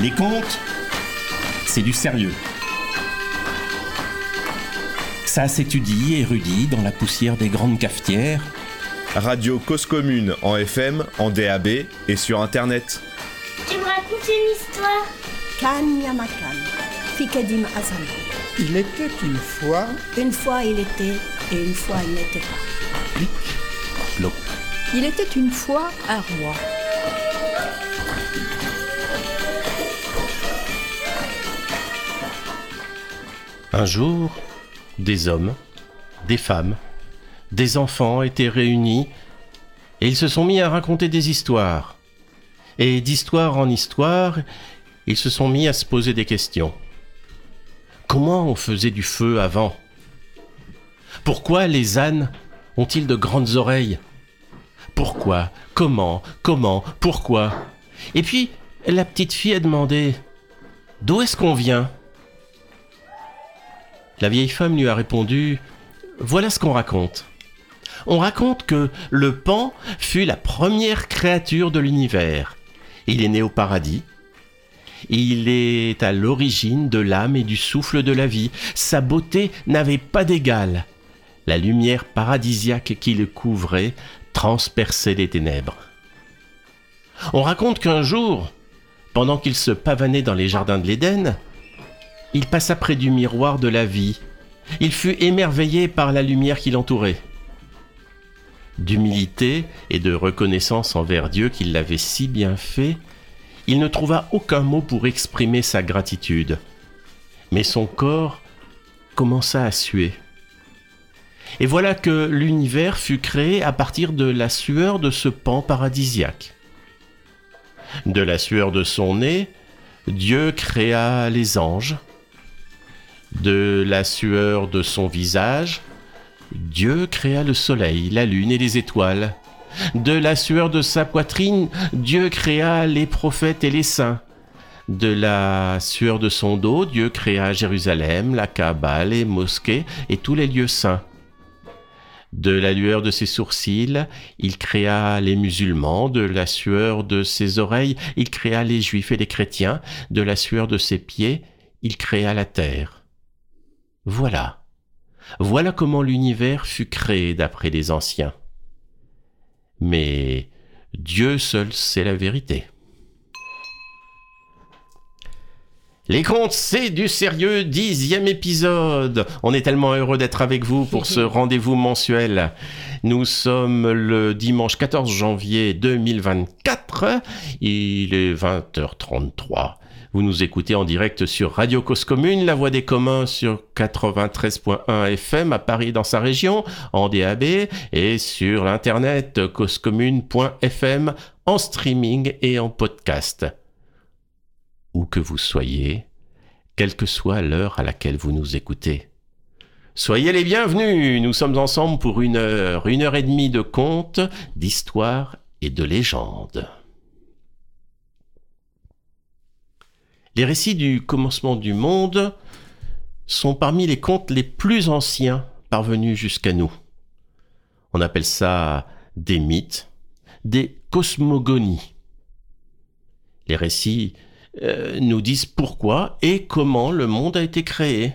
Les contes, c'est du sérieux. Ça s'étudie et érudit dans la poussière des grandes cafetières. Radio Cause Commune en FM, en DAB et sur Internet. Tu me racontes une histoire Kan Yamakan, Fikadim Azam. Il était une fois, Une fois il était et une fois il n'était pas. Il était une fois un roi. Un jour, des hommes, des femmes, des enfants étaient réunis et ils se sont mis à raconter des histoires. Et d'histoire en histoire, ils se sont mis à se poser des questions. Comment on faisait du feu avant? Pourquoi les ânes ont-ils de grandes oreilles? Pourquoi? Comment? Comment? Pourquoi? Et puis, la petite fille a demandé D'où est-ce qu'on vient? La vieille femme lui a répondu Voilà ce qu'on raconte. On raconte que le pan fut la première créature de l'univers. Il est né au paradis. Il est à l'origine de l'âme et du souffle de la vie. Sa beauté n'avait pas d'égal. La lumière paradisiaque qui le couvrait transperçait les ténèbres. On raconte qu'un jour, pendant qu'il se pavanait dans les jardins de l'Éden, il passa près du miroir de la vie. Il fut émerveillé par la lumière qui l'entourait. D'humilité et de reconnaissance envers Dieu qui l'avait si bien fait, il ne trouva aucun mot pour exprimer sa gratitude. Mais son corps commença à suer. Et voilà que l'univers fut créé à partir de la sueur de ce pan paradisiaque. De la sueur de son nez, Dieu créa les anges, de la sueur de son visage, Dieu créa le soleil, la lune et les étoiles. De la sueur de sa poitrine, Dieu créa les prophètes et les saints. De la sueur de son dos, Dieu créa Jérusalem, la Kaaba, les mosquées et tous les lieux saints. De la lueur de ses sourcils, il créa les musulmans, de la sueur de ses oreilles, il créa les juifs et les chrétiens, de la sueur de ses pieds, il créa la terre. Voilà. Voilà comment l'univers fut créé d'après les anciens. Mais Dieu seul sait la vérité. Les contes, c'est du sérieux, dixième épisode. On est tellement heureux d'être avec vous pour ce rendez-vous mensuel. Nous sommes le dimanche 14 janvier 2024. Il est 20h33. Vous nous écoutez en direct sur Radio Cause Commune, la voix des communs sur 93.1 FM à Paris dans sa région, en DAB et sur l'internet causecommune.fm en streaming et en podcast. Où que vous soyez, quelle que soit l'heure à laquelle vous nous écoutez. Soyez les bienvenus, nous sommes ensemble pour une heure, une heure et demie de contes, d'histoires et de légendes. Les récits du commencement du monde sont parmi les contes les plus anciens parvenus jusqu'à nous. On appelle ça des mythes, des cosmogonies. Les récits euh, nous disent pourquoi et comment le monde a été créé.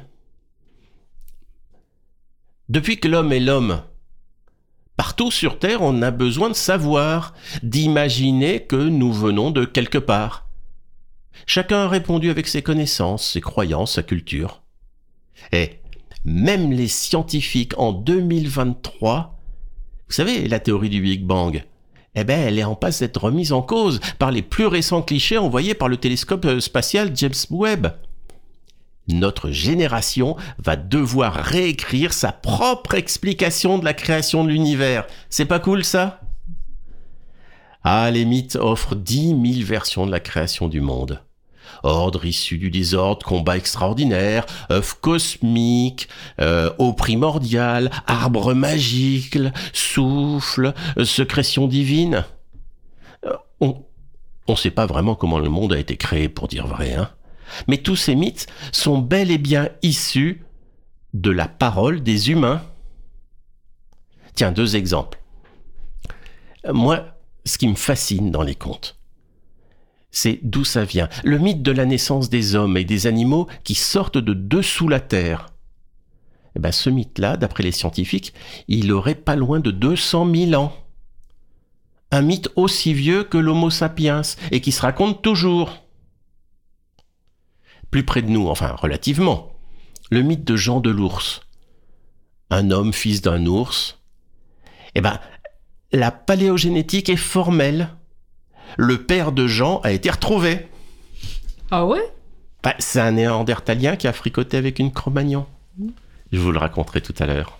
Depuis que l'homme est l'homme, partout sur Terre, on a besoin de savoir, d'imaginer que nous venons de quelque part. Chacun a répondu avec ses connaissances, ses croyances, sa culture. Et même les scientifiques en 2023, vous savez, la théorie du Big Bang, eh ben, elle est en passe d'être remise en cause par les plus récents clichés envoyés par le télescope euh, spatial James Webb. Notre génération va devoir réécrire sa propre explication de la création de l'univers. C'est pas cool ça? Ah, les mythes offrent dix mille versions de la création du monde. Ordre issu du désordre, combat extraordinaire, œuf cosmique, euh, eau primordiale, arbre magique, souffle, euh, sécrétion divine. Euh, on ne sait pas vraiment comment le monde a été créé, pour dire vrai, hein. Mais tous ces mythes sont bel et bien issus de la parole des humains. Tiens, deux exemples. Moi, ce qui me fascine dans les contes, c'est d'où ça vient. Le mythe de la naissance des hommes et des animaux qui sortent de dessous la terre. Eh ben, ce mythe-là, d'après les scientifiques, il aurait pas loin de 200 000 ans. Un mythe aussi vieux que l'Homo sapiens et qui se raconte toujours. Plus près de nous, enfin relativement, le mythe de Jean de l'ours. Un homme fils d'un ours. Eh ben, la paléogénétique est formelle. Le père de Jean a été retrouvé. Ah ouais? Bah, c'est un néandertalien qui a fricoté avec une Cro-Magnon. Je vous le raconterai tout à l'heure.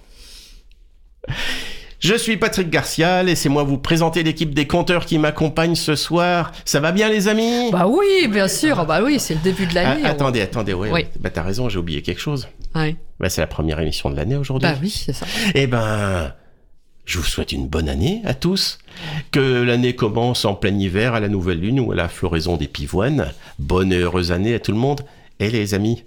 Je suis Patrick Garcia, laissez-moi vous présenter l'équipe des conteurs qui m'accompagnent ce soir. Ça va bien les amis? Bah oui, bien sûr. Bah oui, c'est le début de Ah, l'année. Attendez, attendez, ouais, Oui. bah t'as raison, j'ai oublié quelque chose. Ouais. Bah, c'est la première émission de l'année aujourd'hui. Bah oui, c'est ça. Eh ben, je vous souhaite une bonne année à tous. Que l'année commence en plein hiver à la nouvelle lune ou à la floraison des pivoines. Bonne et heureuse année à tout le monde. Et les amis,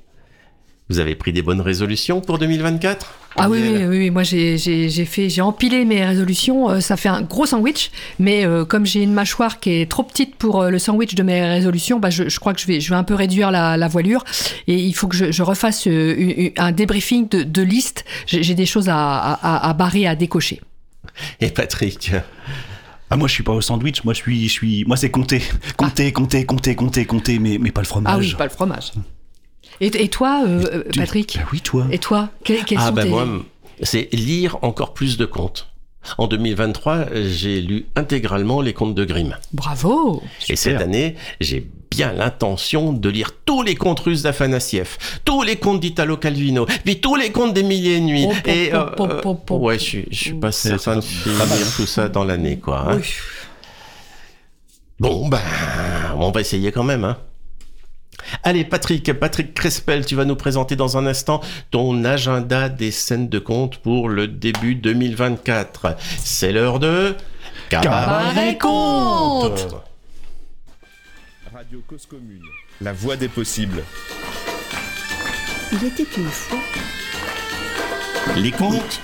vous avez pris des bonnes résolutions pour 2024 Ah oui, oui, oui, moi j'ai j'ai- j'ai fait, j'ai empilé mes résolutions. euh, ça fait un gros sandwich, mais euh, comme j'ai une mâchoire qui est trop petite pour euh, le sandwich de mes résolutions, bah, je, je crois que je vais, je vais un peu réduire la, la voilure et il faut que je, je refasse euh, un débriefing de, de liste. J'ai des choses à, à, à- à barrer, à décocher. Et Patrick Ah moi je suis pas au sandwich, moi je suis, je suis, moi c'est compter, compter, compter, compter, compter, compter, mais, mais pas le fromage. Ah oui, pas le fromage. Et, et toi, euh, euh, Tu- Patrick Bah oui toi. Et toi que- Quels Ah sont ben tes... moi, c'est lire encore plus de contes. En 2023, j'ai lu intégralement les contes de Grimm. Bravo Et cette année, j'ai bien l'intention de lire tous les contes russes d'Afanassiev, tous les contes d'Italo Calvino, puis tous les contes d'Émilie et Nuit. Oh, et euh, pop, pop. ouais, je suis, je suis pas certain de finir pas mal. tout ça dans l'année, quoi. hein. Oui. Bon, ben, on va essayer quand même, hein. Allez, Patrick, Patrick Crespel, tu vas nous présenter dans un instant ton agenda des scènes de contes pour le début 2024. C'est l'heure de Cabaret Conte. Radio Cause Commune. La voix des possibles. Il était une fois. Les contes,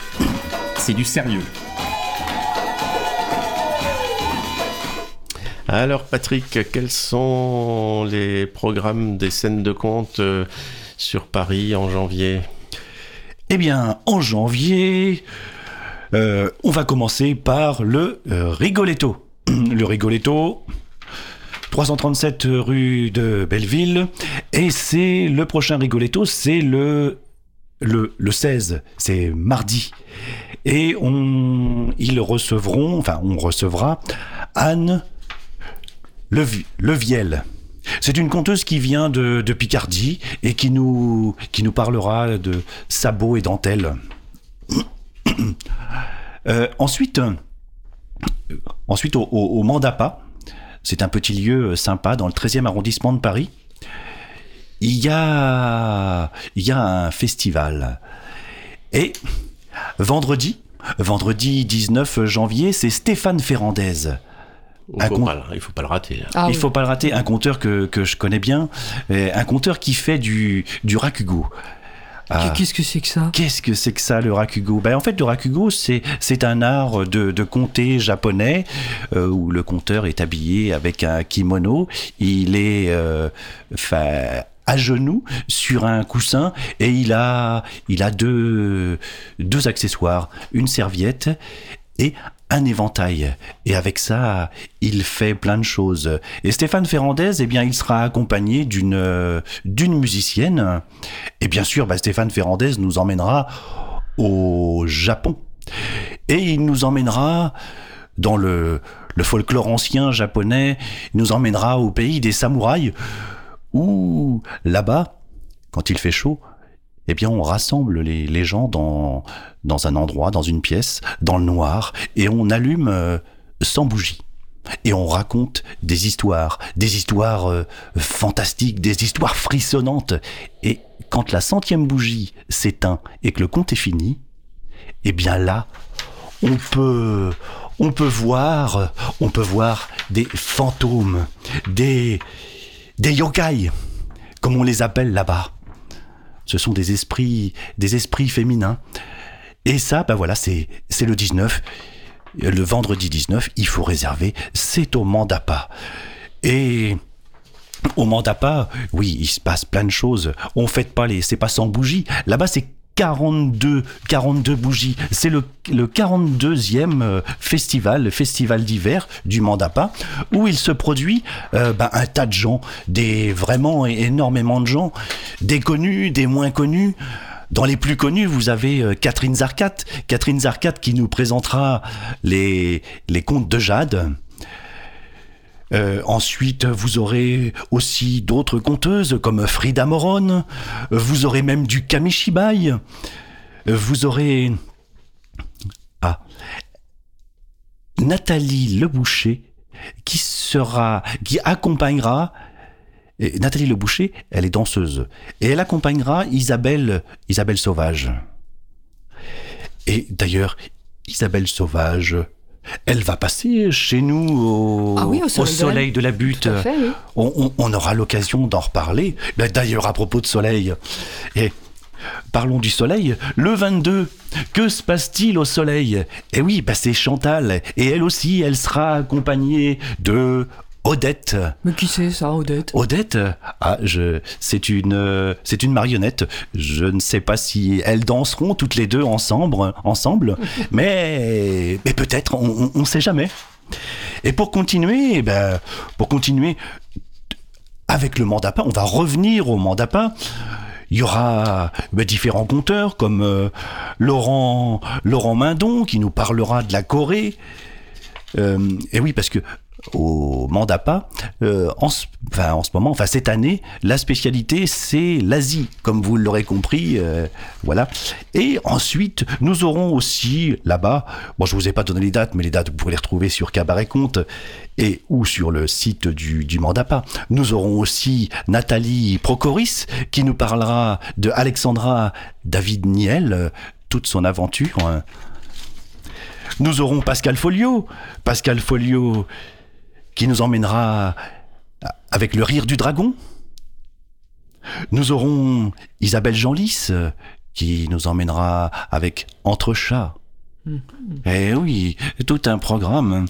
c'est du sérieux. Alors Patrick, quels sont les programmes des scènes de contes euh, sur Paris en janvier? Eh bien, en janvier, euh, on va commencer par le euh, Rigoletto. Le Rigoletto, 337 rue de Belleville, et c'est le prochain Rigoletto, c'est le, le, le 16, c'est mardi. Et on, ils recevront, enfin, on recevra Anne Leviel. C'est une conteuse qui vient de, Picardie et qui nous, parlera de sabots et dentelles. Euh, ensuite, euh, au, Mandapa, c'est un petit lieu sympa dans le 13e arrondissement de Paris. Il y a, il y a un festival. Et vendredi, vendredi 19 janvier, c'est Stéphane Ferrandez. Il Un faut, pas, le- il faut pas le rater. Ah il oui. faut pas le rater, un conteur que, que je connais bien, euh, un conteur qui fait du, du rakugo. Ah. Qu'est-ce que c'est que ça? Qu'est-ce que c'est que ça, le rakugo ben, En fait, le rakugo, c'est, c'est un art de, de conter japonais euh, où le conteur est habillé avec un kimono. Il est euh, à genoux sur un coussin et il a, il a deux, deux accessoires, une serviette et un éventail. Et avec ça, il fait plein de choses. Et Stéphane Ferrandez, eh bien, il sera accompagné d'une euh, d'une musicienne. Et bien sûr, bah, Stéphane Ferrandez nous emmènera au Japon. Et il nous emmènera dans le, le folklore ancien japonais, il nous emmènera au pays des samouraïs, où là-bas, quand il fait chaud, eh bien, on rassemble les, gens dans, dans un endroit, dans une pièce, dans le noir, et on allume euh, sans bougie. Et on raconte des histoires, des histoires euh, fantastiques, des histoires frissonnantes. Et quand la centième bougie s'éteint et que le conte est fini, eh bien là, on peut, on peut voir, on peut voir des fantômes, des, des yokai, comme on les appelle là-bas. Ce sont des esprits, des esprits féminins. Et ça, ben voilà, c'est, le 19. Le vendredi 19, il faut réserver. C'est au Mandapa. Et Au Mandapa, oui, il se passe plein de choses. On fête pas les, c'est pas sans bougies. Là-bas, c'est 42, 42 bougies. C'est le, le 42e euh, festival, le festival d'hiver du Mandapa, où il se produit euh, ben, un tas de gens, des vraiment énormément de gens, des connus, des moins connus. Dans les plus connus, vous avez euh, Catherine Zarcat, Catherine Zarcat qui nous présentera les, les contes de Jade. Euh, ensuite, vous aurez aussi d'autres conteuses comme Frida Moron. Vous aurez même du Kamishibai. Vous aurez ah Nathalie Leboucher qui sera qui accompagnera Nathalie Leboucher, elle est danseuse et elle accompagnera Isabelle Isabelle Sauvage. Et d'ailleurs, Isabelle Sauvage, elle va passer chez nous au, Ah oui, au au soleil de la- soleil de la butte. Fait, oui. On, on- on aura l'occasion d'en reparler. Ben, D'ailleurs, à propos de soleil, et parlons du soleil. Le 22, que se passe-t-il au soleil? Eh oui, ben, c'est Chantal. Et elle aussi, elle sera accompagnée de Odette. Mais qui c'est ça, Odette? Odette, ah, je, c'est une, euh, c'est une marionnette. Je ne sais pas si elles danseront toutes les deux ensemble, ensemble, mais, mais peut-être, on, ne sait jamais. Et pour continuer, eh ben, pour continuer avec le mandapin, on va revenir au mandapin. Il y aura ben, différents conteurs comme euh, Laurent, Laurent Mindon qui nous parlera de la Corée. Euh, et oui, parce que au Mandapa, euh, en, ce, enfin, en ce moment, enfin cette année, la spécialité c'est l'Asie, comme vous l'aurez compris, euh, voilà. Et ensuite, nous aurons aussi là-bas, bon, je vous ai pas donné les dates, mais les dates vous pourrez les retrouver sur Cabaret Compte et ou sur le site du, du Mandapa. Nous aurons aussi Nathalie Procoris qui nous parlera de Alexandra David Niel, euh, toute son aventure. hein. Nous aurons Pascal Folio, Pascal Folio qui nous emmènera avec le rire du dragon. Nous aurons Isabelle Genlis euh, qui nous emmènera avec Entre chats. Eh oui, tout un programme.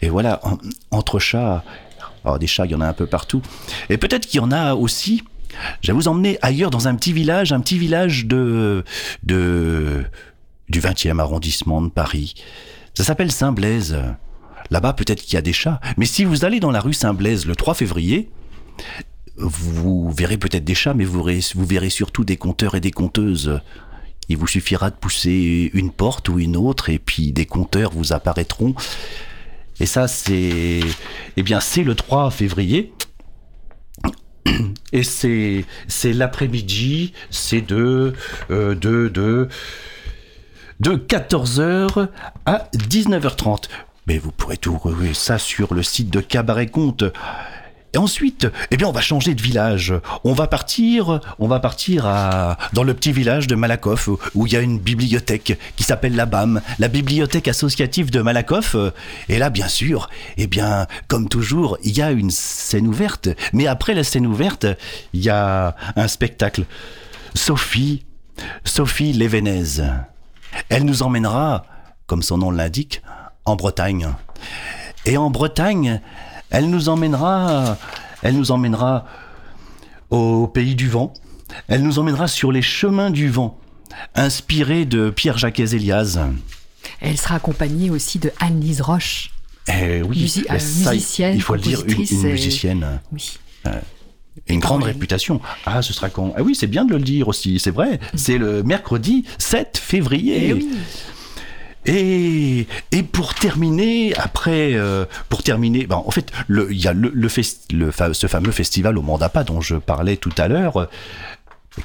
Et voilà, en- entre chats, alors des chats, il y en a un peu partout. Et peut-être qu'il y en a aussi. Je vais vous emmener ailleurs dans un petit village, un petit village de, de du 20e arrondissement de Paris. Ça s'appelle Saint-Blaise. Là-bas, peut-être qu'il y a des chats. Mais si vous allez dans la rue Saint-Blaise le 3 février, vous verrez peut-être des chats, mais vous verrez, surtout des compteurs et des compteuses. Il vous suffira de pousser une porte ou une autre, et puis des compteurs vous apparaîtront. Et ça, c'est, eh bien, c'est le 3 février. Et c'est, c'est l'après-midi, c'est de, euh, de, de, de 14h à 19h30. Mais vous pourrez tout retrouver ça sur le site de Cabaret Compte. Et ensuite, eh bien, on va changer de village. On va partir, on va partir dans le petit village de Malakoff, où- où il y a une bibliothèque qui s'appelle la BAM, la bibliothèque associative de Malakoff. Et là, bien sûr, eh bien, comme toujours, il y a une scène ouverte. Mais après la scène ouverte, il y a un spectacle. Sophie, Sophie Lévenaise. Elle nous emmènera, comme son nom l'indique, en Bretagne. Et en Bretagne, elle nous emmènera, elle nous emmènera au pays du vent. Elle nous emmènera sur les chemins du vent, inspirée de Pierre-Jacques Elias. Elle sera accompagnée aussi de Anne-Lise Roche. Eh oui, Musi- euh, musicienne, il faut le dire, une, et- musicienne. Oui. Et une grande réputation. Ah, ce sera quand Ah oui, c'est bien de le dire aussi, c'est vrai. C'est le mercredi 7 février. Eh oui. Et, pour terminer, après, euh, pour terminer, ben, en fait, il y a le, fest- le ce fameux festival au Mandapa dont je parlais tout à l'heure, euh,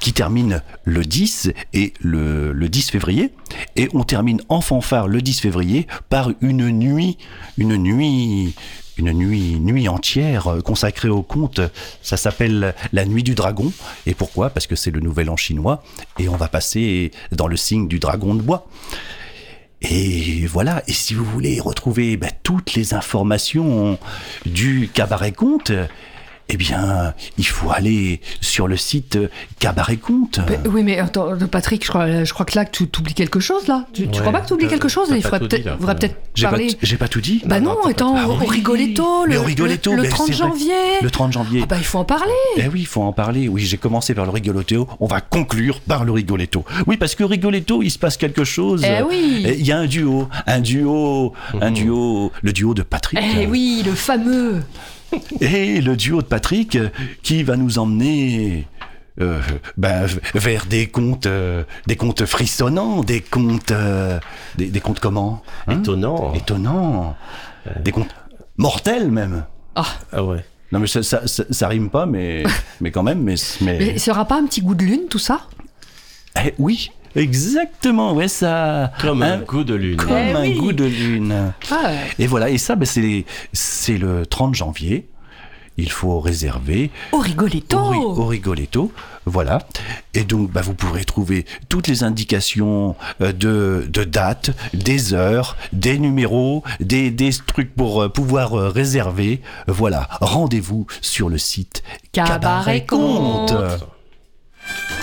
qui termine le 10 et le, le 10 février, et on termine en fanfare le 10 février par une nuit, une nuit, une nuit, nuit entière euh, consacrée au conte. Ça s'appelle la nuit du dragon. Et pourquoi? Parce que c'est le nouvel an chinois, et on va passer dans le signe du dragon de bois. Et voilà, et si vous voulez retrouver bah, toutes les informations du cabaret conte, eh bien, il faut aller sur le site Cabaret Conte. Mais- oui, mais attends, euh, Patrick, je crois, je crois que là, tu oublies quelque chose, là. Tu, tu Ouais, crois pas que tu oublies quelque chose? Il faudrait peut-être pas, parler. j'ai pas tout dit Bah non, non, étant au Ah oui. Rigoletto, le, au Rigoletto, le, le mais 30 c'est vrai. janvier. Le 30 janvier. Ah bah, il faut en parler. Eh oui, il faut en parler. Oui, j'ai commencé par le Rigoletto. On va conclure par le Rigoletto. Oui, parce que Rigoletto, il se passe quelque chose. Eh oui. Et Il y a un duo, un duo, un duo, le duo de Patrick. Eh oui, le fameux. Et le duo de Patrick qui va nous emmener euh, ben, vers des contes, euh, des contes frissonnants, des contes, euh, des, des contes comment Hein Étonnant. Étonnants, des contes mortels même. Ah, Ah ouais. Non mais ça, ça, ça, ça rime pas, mais mais quand même, mais, mais... mais aura pas un petit goût de lune, tout ça? Eh oui, exactement, ouais ça. Comme un Hein, coup de lune. comme Eh un oui. goût de lune. Ah, ouais. Et voilà, et ça, ben, c'est c'est le 30 janvier. Il faut réserver Au Rigoletto. au, Ri- au Rigoletto, voilà. Et donc, bah, vous pourrez trouver toutes les indications euh, de, de dates, des heures, des numéros, des, des trucs pour euh, pouvoir euh, réserver. Voilà, rendez-vous sur le site Cabaret Conte.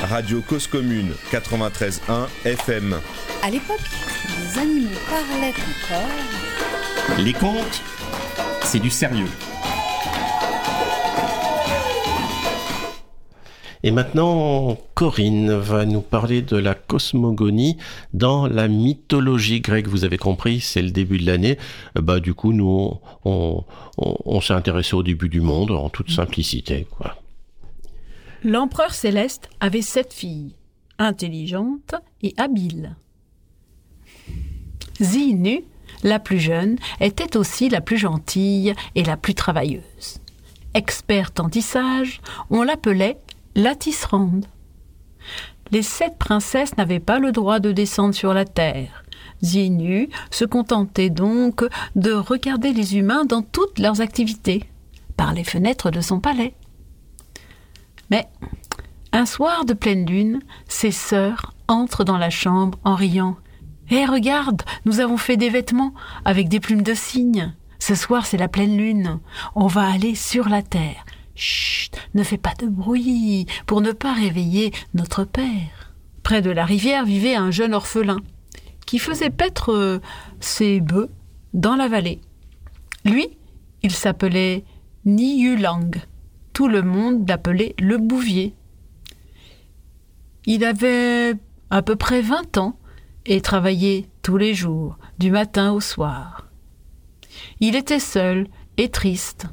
Radio Cause Commune 93.1 FM. À l'époque, les animaux parlaient encore. Les contes, c'est du sérieux. Et maintenant, Corinne va nous parler de la cosmogonie dans la mythologie grecque. Vous avez compris, c'est le début de l'année. Euh, Bah, du coup, nous, on, on, on- on s'est intéressé au début du monde en toute simplicité, quoi. L'empereur céleste avait sept filles, intelligentes et habiles. Zinu, la plus jeune, était aussi la plus gentille et la plus travailleuse. Experte en tissage, on l'appelait la tisserande. Les sept princesses n'avaient pas le droit de descendre sur la terre. Zinu se contentait donc de regarder les humains dans toutes leurs activités, par les fenêtres de son palais. Mais un soir de pleine lune, ses sœurs entrent dans la chambre en riant. Hé, regarde, nous avons fait des vêtements avec des plumes de cygne. Ce soir, c'est la pleine lune. On va aller sur la terre. Chut, ne fais pas de bruit pour ne pas réveiller notre père. Près de la rivière vivait un jeune orphelin qui faisait paître euh, ses bœufs dans la vallée. Lui, il s'appelait Niyulang. Tout le monde l'appelait le bouvier. Il avait à peu près 20 ans et travaillait tous les jours, du matin au soir. Il était seul et triste.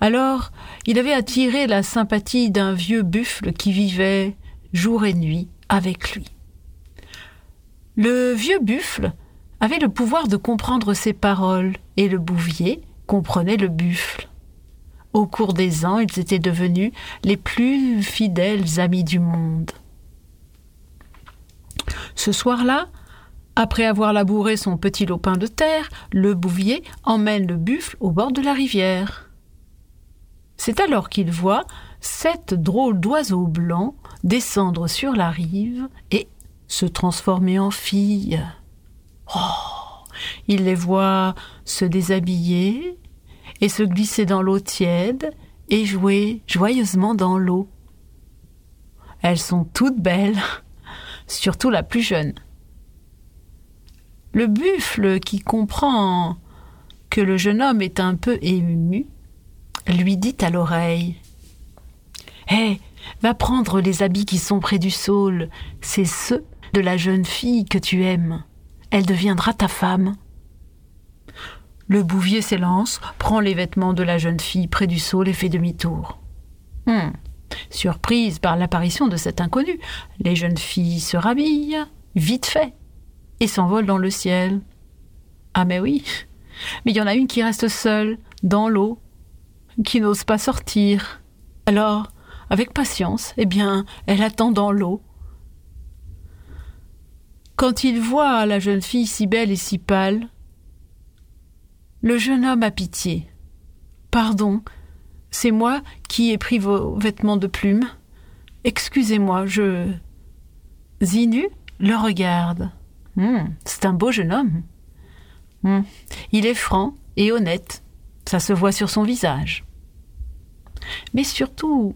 Alors, il avait attiré la sympathie d'un vieux buffle qui vivait jour et nuit avec lui. Le vieux buffle avait le pouvoir de comprendre ses paroles et le bouvier comprenait le buffle. Au cours des ans, ils étaient devenus les plus fidèles amis du monde. Ce soir-là, après avoir labouré son petit lopin de terre, le bouvier emmène le buffle au bord de la rivière. C'est alors qu'il voit sept drôles d'oiseaux blancs descendre sur la rive et se transformer en filles. Oh, il les voit se déshabiller et se glisser dans l'eau tiède et jouer joyeusement dans l'eau. Elles sont toutes belles, surtout la plus jeune. Le buffle, qui comprend que le jeune homme est un peu ému, lui dit à l'oreille Hé, va prendre les habits qui sont près du saule, c'est ceux de la jeune fille que tu aimes. Elle deviendra ta femme. Le bouvier s'élance, prend les vêtements de la jeune fille près du saule et fait demi-tour. Hmm. Surprise par l'apparition de cet inconnu, les jeunes filles se rhabillent, vite fait, et s'envolent dans le ciel. Ah mais oui, mais il y en a une qui reste seule, dans l'eau, qui n'ose pas sortir. Alors, avec patience, eh bien, elle attend dans l'eau. Quand il voit la jeune fille si belle et si pâle, le jeune homme a pitié. Pardon, c'est moi qui ai pris vos vêtements de plumes. Excusez-moi, je. Zinu le regarde. Hmm, c'est un beau jeune homme. Hmm, il est franc et honnête. Ça se voit sur son visage. Mais surtout,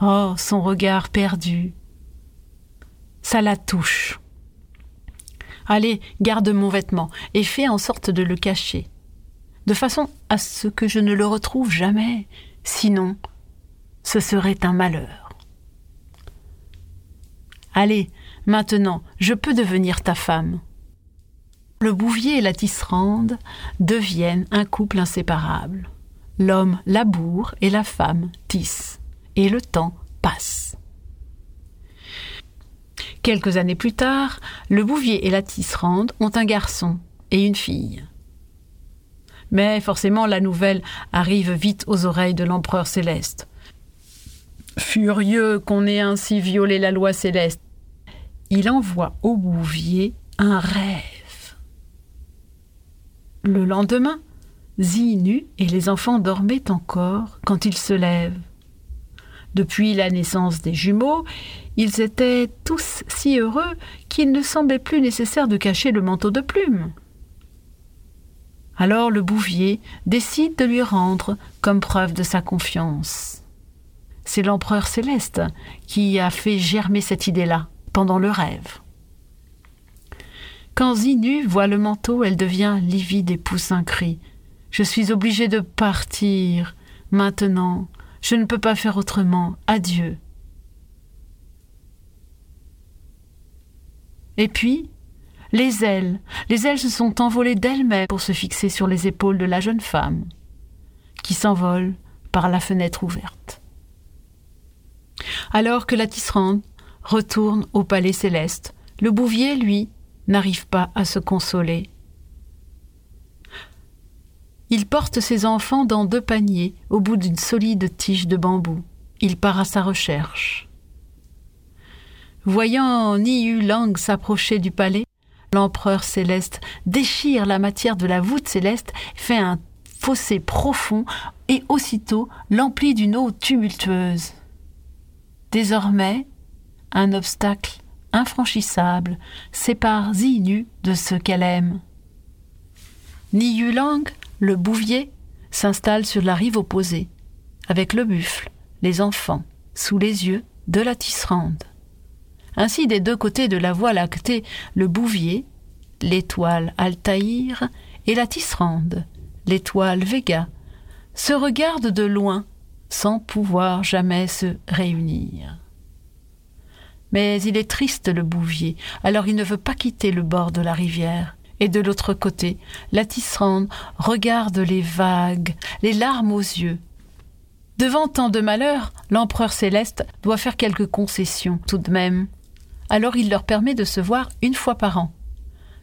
oh, son regard perdu. Ça la touche. Allez, garde mon vêtement et fais en sorte de le cacher, de façon à ce que je ne le retrouve jamais, sinon ce serait un malheur. Allez, maintenant, je peux devenir ta femme. Le bouvier et la tisserande deviennent un couple inséparable. L'homme laboure et la femme tisse, et le temps passe. Quelques années plus tard, le bouvier et la tisserande ont un garçon et une fille. Mais forcément, la nouvelle arrive vite aux oreilles de l'empereur céleste. Furieux qu'on ait ainsi violé la loi céleste, il envoie au bouvier un rêve. Le lendemain, Zinu et les enfants dormaient encore quand il se lève. Depuis la naissance des jumeaux, ils étaient tous si heureux qu'il ne semblait plus nécessaire de cacher le manteau de plumes. Alors le bouvier décide de lui rendre comme preuve de sa confiance. C'est l'empereur céleste qui a fait germer cette idée-là pendant le rêve. Quand Zinu voit le manteau, elle devient livide et pousse un cri. Je suis obligée de partir. Maintenant, je ne peux pas faire autrement. Adieu. Et puis, les ailes, les ailes se sont envolées d'elles-mêmes pour se fixer sur les épaules de la jeune femme, qui s'envole par la fenêtre ouverte. Alors que la tisserande retourne au palais céleste, le bouvier, lui, n'arrive pas à se consoler. Il porte ses enfants dans deux paniers au bout d'une solide tige de bambou. Il part à sa recherche. Voyant Niu Lang s'approcher du palais, l'empereur céleste déchire la matière de la voûte céleste, fait un fossé profond et aussitôt l'emplit d'une eau tumultueuse. Désormais, un obstacle infranchissable sépare Zinu de ce qu'elle aime. Niu Lang, le bouvier, s'installe sur la rive opposée, avec le buffle, les enfants, sous les yeux de la tisserande. Ainsi, des deux côtés de la voie lactée, le bouvier, l'étoile Altaïr et la tisserande, l'étoile Vega, se regardent de loin sans pouvoir jamais se réunir. Mais il est triste le bouvier, alors il ne veut pas quitter le bord de la rivière. Et de l'autre côté, la tisserande regarde les vagues, les larmes aux yeux. Devant tant de malheurs, l'empereur céleste doit faire quelques concessions tout de même alors il leur permet de se voir une fois par an.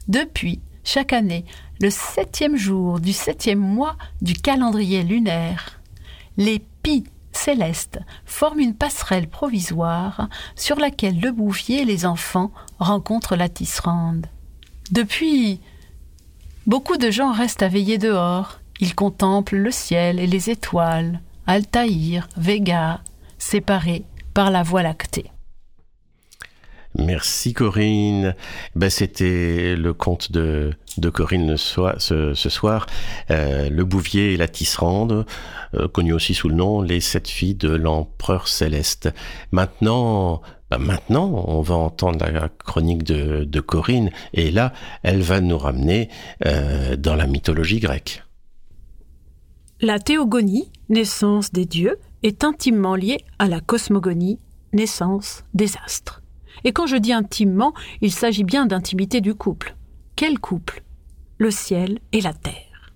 Depuis, chaque année, le septième jour du septième mois du calendrier lunaire, les pis célestes forment une passerelle provisoire sur laquelle le bouvier et les enfants rencontrent la tisserande. Depuis, beaucoup de gens restent à veiller dehors. Ils contemplent le ciel et les étoiles, Altaïr, Vega, séparés par la voie lactée. Merci Corinne. Ben, C'était le conte de, Corinne ce, ce, soir, euh, Le Bouvier et la Tisserande, euh, connu aussi sous le nom Les Sept Filles de l'Empereur Céleste. Maintenant, ben maintenant, on va entendre la chronique de, de, Corinne, et là, elle va nous ramener euh, dans la mythologie grecque. La théogonie, naissance des dieux, est intimement liée à la cosmogonie, naissance des astres. Et quand je dis intimement, il s'agit bien d'intimité du couple. Quel couple? Le ciel et la terre.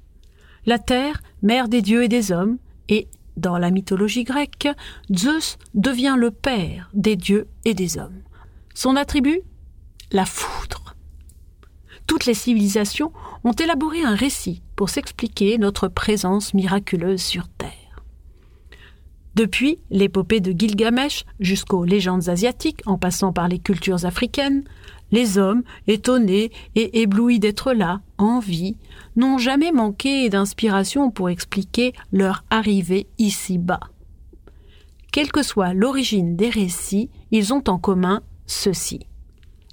La terre, mère des dieux et des hommes, et, dans la mythologie grecque, Zeus devient le père des dieux et des hommes. Son attribut La foudre. Toutes les civilisations ont élaboré un récit pour s'expliquer notre présence miraculeuse sur Terre. Depuis l'épopée de Gilgamesh jusqu'aux légendes asiatiques, en passant par les cultures africaines, les hommes, étonnés et éblouis d'être là, en vie, n'ont jamais manqué d'inspiration pour expliquer leur arrivée ici-bas. Quelle que soit l'origine des récits, ils ont en commun ceci.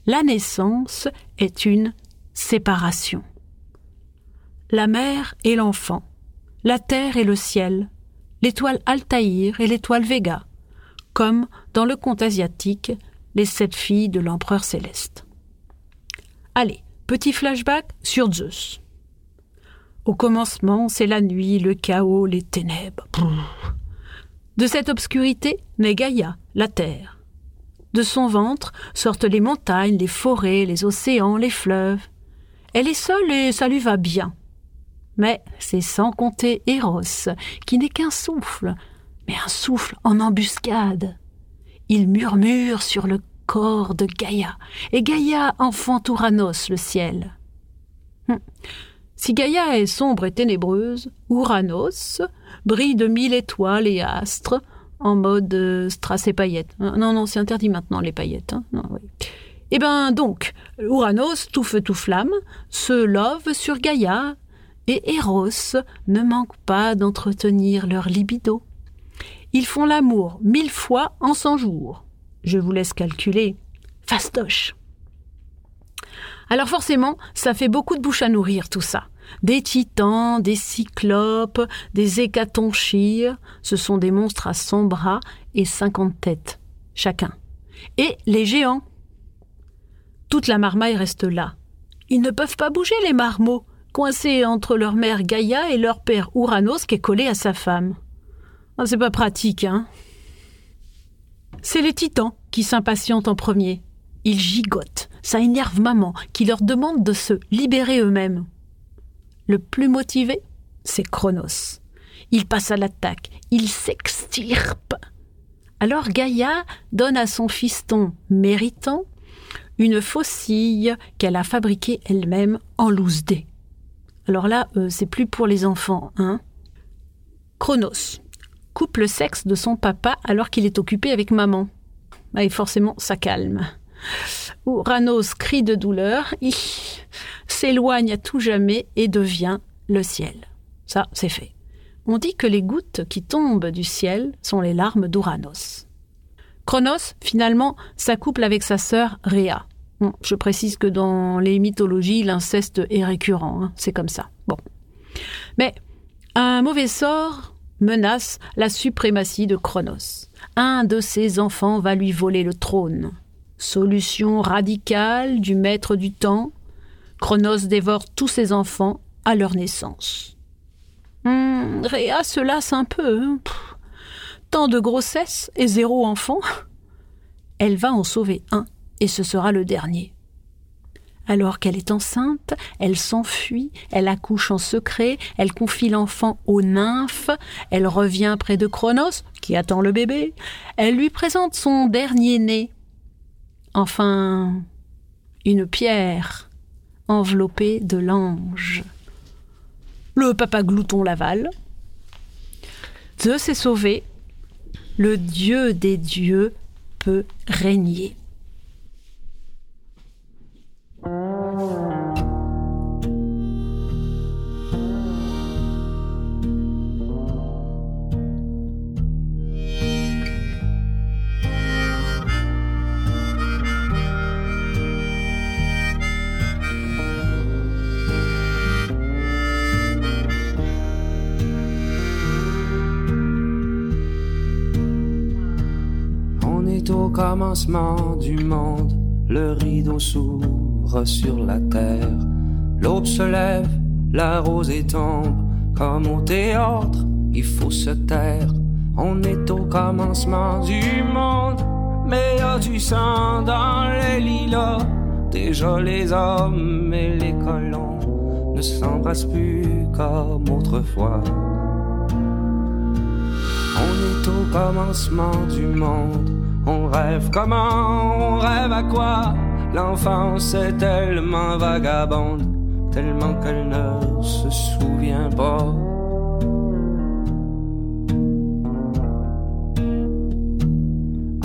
La naissance est une séparation. La mère et l'enfant, la terre et le ciel, l'étoile Altaïr et l'étoile Vega, comme dans le conte asiatique Les sept filles de l'empereur céleste. Allez, petit flashback sur Zeus. Au commencement, c'est la nuit, le chaos, les ténèbres. De cette obscurité naît Gaïa, la terre. De son ventre sortent les montagnes, les forêts, les océans, les fleuves. Elle est seule et ça lui va bien. Mais c'est sans compter Eros, qui n'est qu'un souffle, mais un souffle en embuscade. Il murmure sur le corps de Gaïa, et Gaïa enfante Ouranos, le ciel. Hum. Si Gaïa est sombre et ténébreuse, Ouranos brille de mille étoiles et astres, en mode euh, strass et paillettes. Euh, non, non, c'est interdit maintenant les paillettes. Hein. Eh ben donc, Ouranos, tout feu tout flamme, se love sur Gaïa, et Eros ne manque pas d'entretenir leur libido. Ils font l'amour mille fois en cent jours. Je vous laisse calculer. Fastoche. Alors forcément, ça fait beaucoup de bouche à nourrir tout ça. Des titans, des cyclopes, des hécatonchires, ce sont des monstres à cent bras et cinquante têtes, chacun. Et les géants. Toute la marmaille reste là. Ils ne peuvent pas bouger, les marmots, coincés entre leur mère Gaïa et leur père Ouranos qui est collé à sa femme. Ah, c'est pas pratique, hein. C'est les titans qui s'impatientent en premier. Ils gigotent, ça énerve maman, qui leur demande de se libérer eux-mêmes. Le plus motivé, c'est Chronos. Il passe à l'attaque, il s'extirpe. Alors Gaïa donne à son fiston méritant une faucille qu'elle a fabriquée elle-même en loose. Alors là, euh, c'est plus pour les enfants, hein. Chronos coupe le sexe de son papa alors qu'il est occupé avec maman. Et forcément, ça calme. Uranos crie de douleur, s'éloigne à tout jamais et devient le ciel. Ça, c'est fait. On dit que les gouttes qui tombent du ciel sont les larmes d'Uranos. Chronos, finalement, s'accouple avec sa sœur Rhea. je précise que dans les mythologies, l'inceste est récurrent, hein. c'est comme ça. Bon. Mais un mauvais sort menace la suprématie de Chronos. Un de ses enfants va lui voler le trône. Solution radicale du maître du temps, Chronos dévore tous ses enfants à leur naissance. Hum, Réa se lasse un peu. Hein. tant de grossesse et zéro enfant. Elle va en sauver un, et ce sera le dernier. Alors qu'elle est enceinte, elle s'enfuit, elle accouche en secret, elle confie l'enfant aux nymphes, elle revient près de Chronos, qui attend le bébé, elle lui présente son dernier né, Enfin, une pierre enveloppée de l'ange. Le papa glouton l'avale. Zeus est sauvé. Le dieu des dieux peut régner. La rosée tombe, comme au théâtre, il faut se taire. On est au commencement du monde, mais y a du sang dans les lilas. Déjà les hommes et les colons ne s'embrassent plus comme autrefois. On est au commencement du monde on rêve comment, on rêve à quoi? L'enfance est tellement vagabonde, tellement qu'elle ne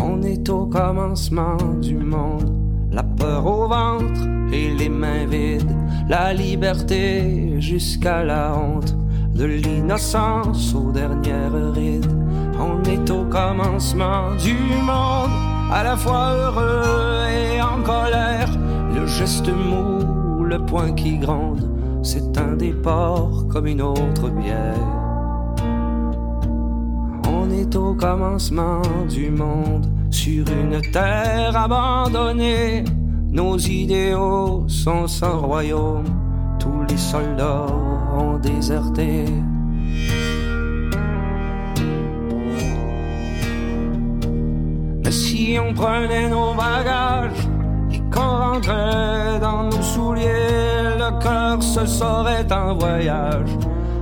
On est au commencement du monde, la peur au ventre et les mains vides, la liberté jusqu'à la honte, de l'innocence aux dernières rides. On est au commencement du monde, à la fois heureux et en colère. Le geste mou, le point qui un départ comme une autre bière. On est au commencement du monde, sur une terre abandonnée. Nos idéaux sont sans royaume, tous les soldats ont déserté. Mais si on prenait nos bagages dans nos souliers, le cœur se saurait en voyage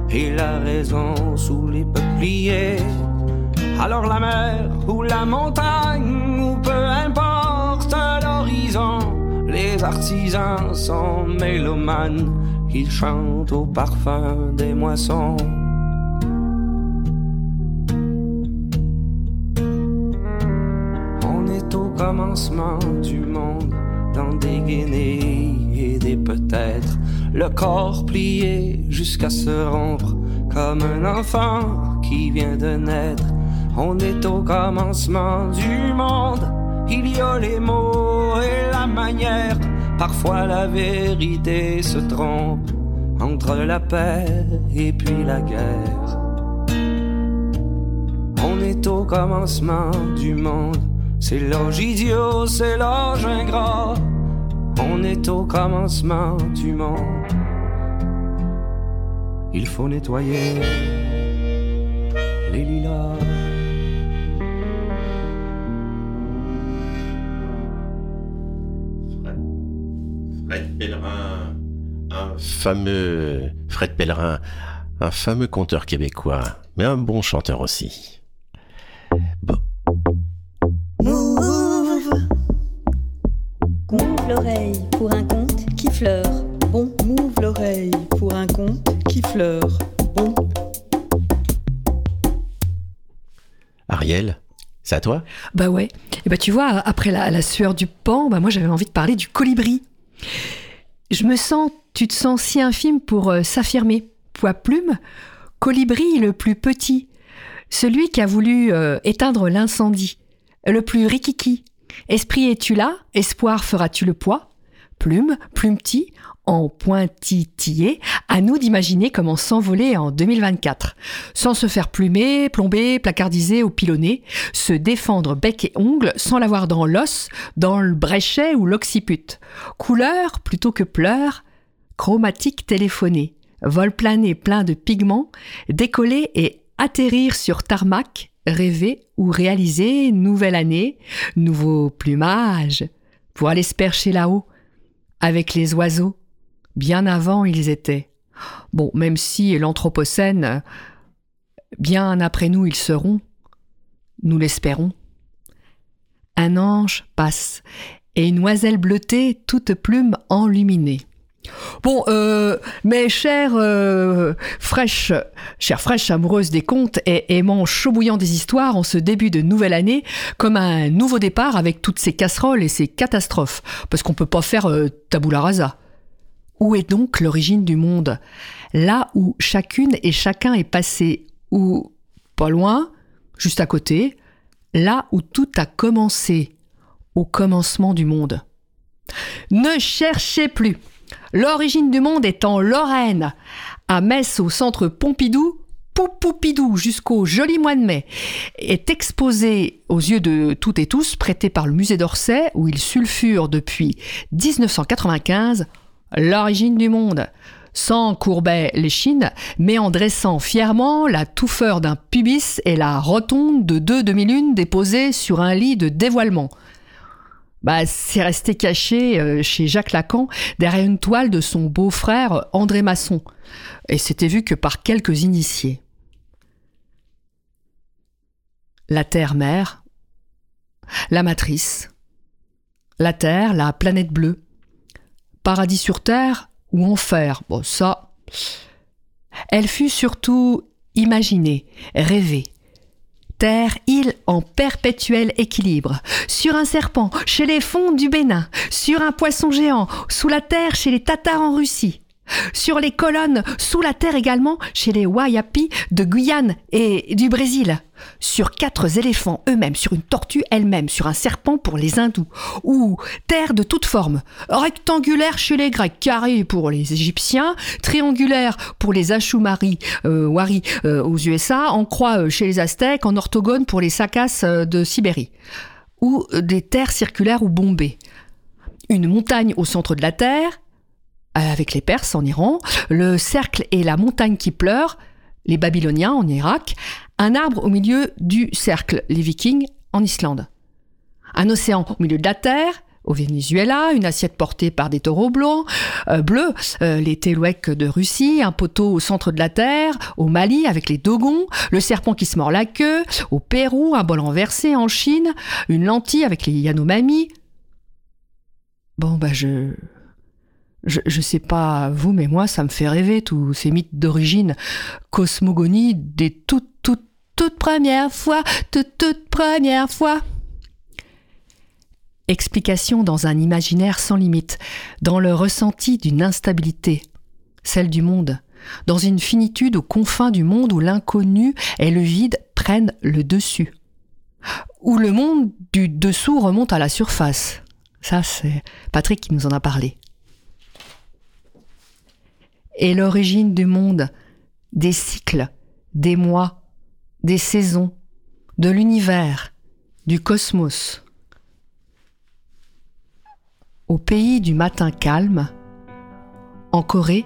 et la raison sous les peupliers. Alors la mer ou la montagne ou peu importe l'horizon, les artisans sont mélomanes, ils chantent au parfum des moissons. On est au commencement du monde, peut-être, le corps plié jusqu'à se rompre, comme un enfant qui vient de naître. On est au commencement du monde, il y a les mots et la manière, parfois la vérité se trompe entre la paix et puis la guerre. On est au commencement du monde, c'est l'âge idiot, c'est l'âge ingrat. On est au commencement du monde. Il faut nettoyer les lilas. Fred Pellerin, un fameux Fred Pellerin, un fameux conteur québécois, mais un bon chanteur aussi. L'oreille pour un conte qui fleure. Bon, move l'oreille pour un conte qui fleure. Bon. Ariel, c'est à toi? Bah ouais. Et bah tu vois, après la, la sueur du pan, bah moi j'avais envie de parler du colibri. Je me sens, tu te sens si infime pour euh, s'affirmer. Poids plume, colibri le plus petit, celui qui a voulu euh, éteindre l'incendie, le plus rikiki. Esprit es-tu là? Espoir feras-tu le poids? Plume, plume petit, en pointillé, à nous d'imaginer comment s'envoler en 2024, sans se faire plumer, plomber, placardiser ou pilonner, se défendre bec et ongle sans l'avoir dans l'os, dans le bréchet ou l'occiput. Couleur plutôt que pleurs, chromatique téléphonée, vol plané plein de pigments, décoller et atterrir sur tarmac, rêver ou réaliser nouvelle année, nouveau plumage, pour aller se percher là-haut, avec les oiseaux. Bien avant ils étaient. Bon, même si l'Anthropocène, bien après nous ils seront, nous l'espérons. Un ange passe, et une oiselle bleutée, toute plume enluminée. Bon, euh, mes chères euh, fraîches, chères fraîches amoureuses des contes et aimant chaud bouillant des histoires en ce début de nouvelle année, comme un nouveau départ avec toutes ces casseroles et ces catastrophes, parce qu'on peut pas faire euh, rasa. Où est donc l'origine du monde? Là où chacune et chacun est passé, ou pas loin, juste à côté, là où tout a commencé, au commencement du monde. Ne cherchez plus L'origine du monde est en Lorraine, à Metz au centre Pompidou, Poupoupidou jusqu'au joli mois de mai, est exposé aux yeux de toutes et tous, prêté par le musée d'Orsay, où il sulfure depuis 1995 l'origine du monde, sans courber les chines, mais en dressant fièrement la touffeur d'un pubis et la rotonde de deux demi-lunes déposées sur un lit de dévoilement. Bah, c'est resté caché euh, chez Jacques Lacan derrière une toile de son beau-frère André Masson, et c'était vu que par quelques initiés. La Terre-Mère, la Matrice, la Terre, la planète bleue, paradis sur Terre ou enfer, bon ça. Elle fut surtout imaginée, rêvée, Terre, île en perpétuel équilibre. Sur un serpent, chez les fonds du Bénin. Sur un poisson géant, sous la terre, chez les Tatars en Russie. Sur les colonnes, sous la terre également, chez les Wayapi de Guyane et du Brésil. Sur quatre éléphants eux-mêmes, sur une tortue elle-même, sur un serpent pour les hindous. Ou terre de toute forme. Rectangulaire chez les Grecs, carré pour les Égyptiens, triangulaire pour les Ashumari, euh, Wari euh, aux USA, en croix euh, chez les Aztèques, en orthogone pour les Sakas euh, de Sibérie. Ou des terres circulaires ou bombées. Une montagne au centre de la Terre, avec les Perses en Iran, le cercle et la montagne qui pleure, les Babyloniens en Irak, un arbre au milieu du cercle, les Vikings en Islande. Un océan au milieu de la Terre, au Venezuela, une assiette portée par des taureaux blancs, euh, bleus, euh, les Telouèques de Russie, un poteau au centre de la Terre, au Mali avec les Dogons, le serpent qui se mord la queue, au Pérou, un bol renversé en Chine, une lentille avec les Yanomami. Bon, bah je... Je, je sais pas vous, mais moi, ça me fait rêver, tous ces mythes d'origine cosmogonie des toutes, toutes, toutes premières fois, toutes, toutes premières fois. Explication dans un imaginaire sans limite, dans le ressenti d'une instabilité, celle du monde, dans une finitude aux confins du monde où l'inconnu et le vide prennent le dessus, où le monde du dessous remonte à la surface. Ça, c'est Patrick qui nous en a parlé. Et l'origine du monde, des cycles, des mois, des saisons, de l'univers, du cosmos. Au pays du matin calme, en Corée,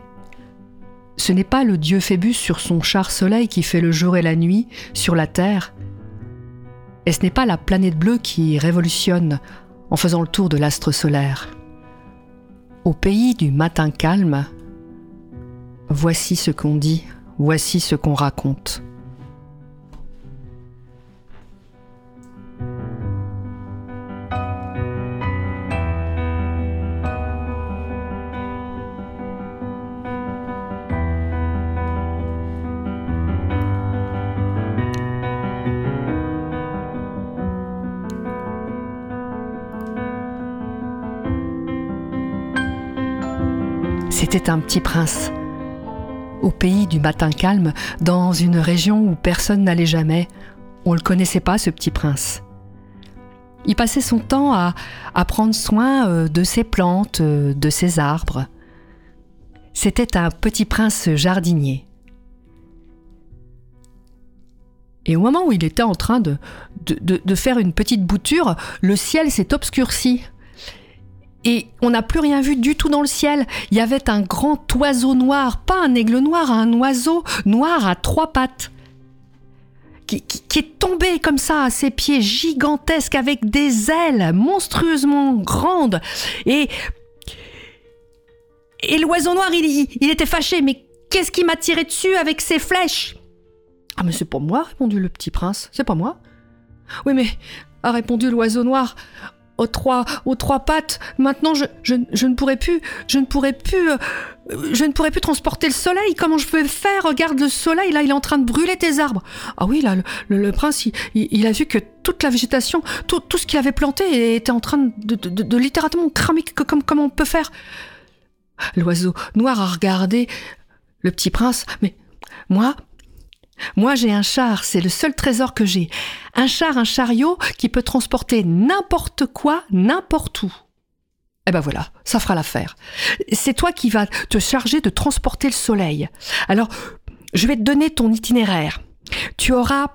ce n'est pas le dieu Phébus sur son char soleil qui fait le jour et la nuit sur la Terre, et ce n'est pas la planète bleue qui révolutionne en faisant le tour de l'astre solaire. Au pays du matin calme, voici ce qu'on dit, voici ce qu'on raconte. C'était un petit prince. Au pays du matin calme, dans une région où personne n'allait jamais, on ne le connaissait pas, ce petit prince. Il passait son temps à, prendre soin euh, de ses plantes, euh, de ses arbres. C'était un petit prince jardinier. Et au moment où il était en train de faire une petite bouture, le ciel s'est obscurci. Et on n'a plus rien vu du tout dans le ciel. Il y avait un grand oiseau noir, pas un aigle noir, un oiseau noir à trois pattes, qui est tombé comme ça à ses pieds gigantesques avec des ailes monstrueusement grandes. Et, et l'oiseau noir, il, il- il était fâché. Mais qu'est-ce qui m'a tiré dessus avec ses flèches? Ah, mais c'est pas moi, répondit le petit prince. C'est pas moi. Oui, mais, a répondu l'oiseau noir, aux trois, pattes, maintenant je, ne pourrai plus, je ne pourrai plus, euh, je ne pourrai plus transporter le soleil. Comment je peux faire? Regarde le soleil, là, il est en train de brûler tes arbres. Ah oui, là, le, prince, il, a vu que toute la végétation, tout, ce qu'il avait planté était en train de, littéralement cramer. Comme, comment on peut faire? L'oiseau noir a regardé le petit prince, mais moi, moi, j'ai un char, c'est le seul trésor que j'ai. Un char, un chariot qui peut transporter n'importe quoi, n'importe où. Eh ben voilà, ça fera l'affaire. C'est toi qui vas te charger de transporter le soleil. Alors, je vais te donner ton itinéraire. Tu auras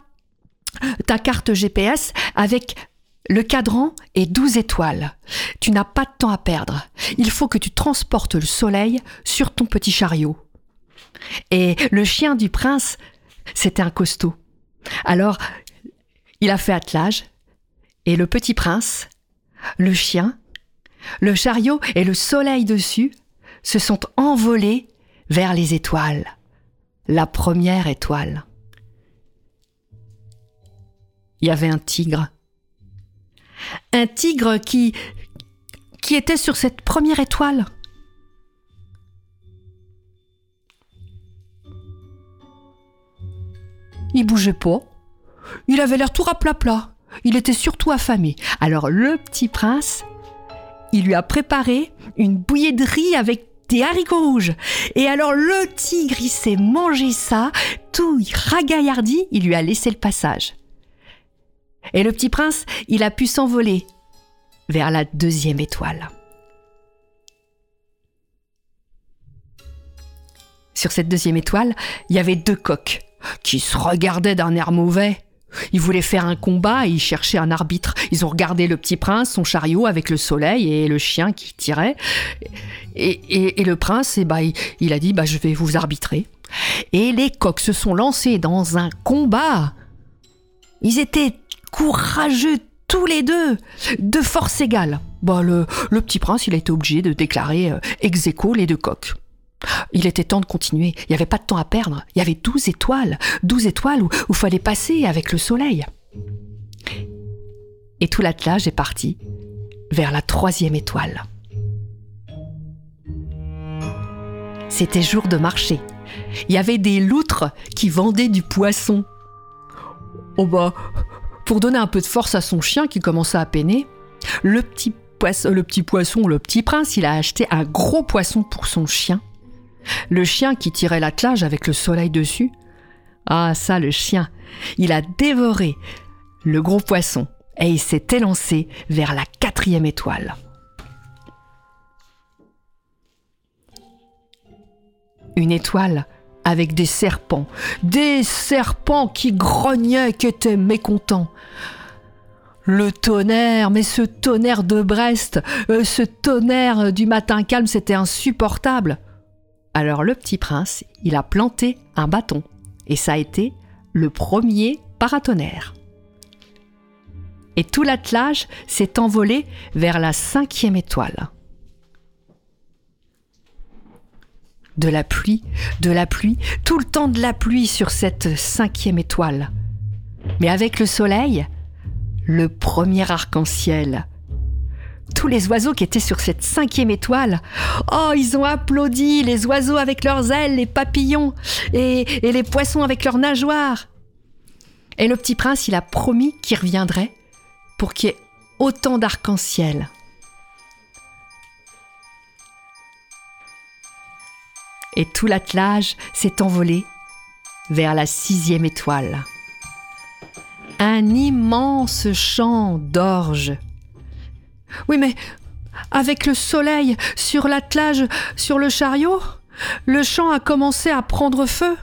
ta carte GPS avec le cadran et 12 étoiles. Tu n'as pas de temps à perdre. Il faut que tu transportes le soleil sur ton petit chariot. Et le chien du prince c'était un costaud. Alors, il a fait attelage, et le petit prince, le chien, le chariot et le soleil dessus se sont envolés vers les étoiles. La première étoile. Il y avait un tigre. Un tigre qui qui était sur cette première étoile. Il bougeait pas. Il avait l'air tout raplapla. Il était surtout affamé. Alors le petit prince, il lui a préparé une bouillie de riz avec des haricots rouges. Et alors le tigre, il s'est mangé ça, tout ragaillardi, il lui a laissé le passage. Et le petit prince, il a pu s'envoler vers la deuxième étoile. Sur cette deuxième étoile, il y avait deux coqs qui se regardaient d'un air mauvais. Ils voulaient faire un combat et ils cherchaient un arbitre. Ils ont regardé le petit prince, son chariot avec le soleil et le chien qui tirait. Et, le prince, eh ben, il, a dit bah, Je vais vous arbitrer. Et les coqs se sont lancés dans un combat. Ils étaient courageux tous les deux, de force égale. Bah, le, petit prince, il a été obligé de déclarer euh, ex aequo les deux coqs. Il était temps de continuer, il n'y avait pas de temps à perdre, il y avait douze étoiles, douze étoiles où il fallait passer avec le soleil. Et tout l'attelage est parti vers la troisième étoile. C'était jour de marché. Il y avait des loutres qui vendaient du poisson. Oh bah, pour donner un peu de force à son chien qui commençait à peiner, le petit, poisson, le petit poisson, le petit prince, il a acheté un gros poisson pour son chien. Le chien qui tirait l'attelage avec le soleil dessus. Ah ça, le chien. Il a dévoré le gros poisson et il s'est élancé vers la quatrième étoile. Une étoile avec des serpents, des serpents qui grognaient, qui étaient mécontents. Le tonnerre, mais ce tonnerre de Brest, euh, ce tonnerre du matin calme, c'était insupportable. Alors le petit prince, il a planté un bâton, et ça a été le premier paratonnerre. Et tout l'attelage s'est envolé vers la cinquième étoile. de la pluie, de la pluie, tout le temps de la pluie sur cette cinquième étoile. Mais avec le soleil, le premier arc-en-ciel. Tous les oiseaux qui étaient sur cette cinquième étoile, oh, ils ont applaudi, les oiseaux avec leurs ailes, les papillons, et, les poissons avec leurs nageoires. Et le petit prince, il a promis qu'il reviendrait pour qu'il y ait autant d'arc-en-ciel. et tout l'attelage s'est envolé vers la sixième étoile. Un immense champ d'orge. Oui, mais avec le soleil sur l'attelage, sur le chariot, le champ a commencé à prendre feu.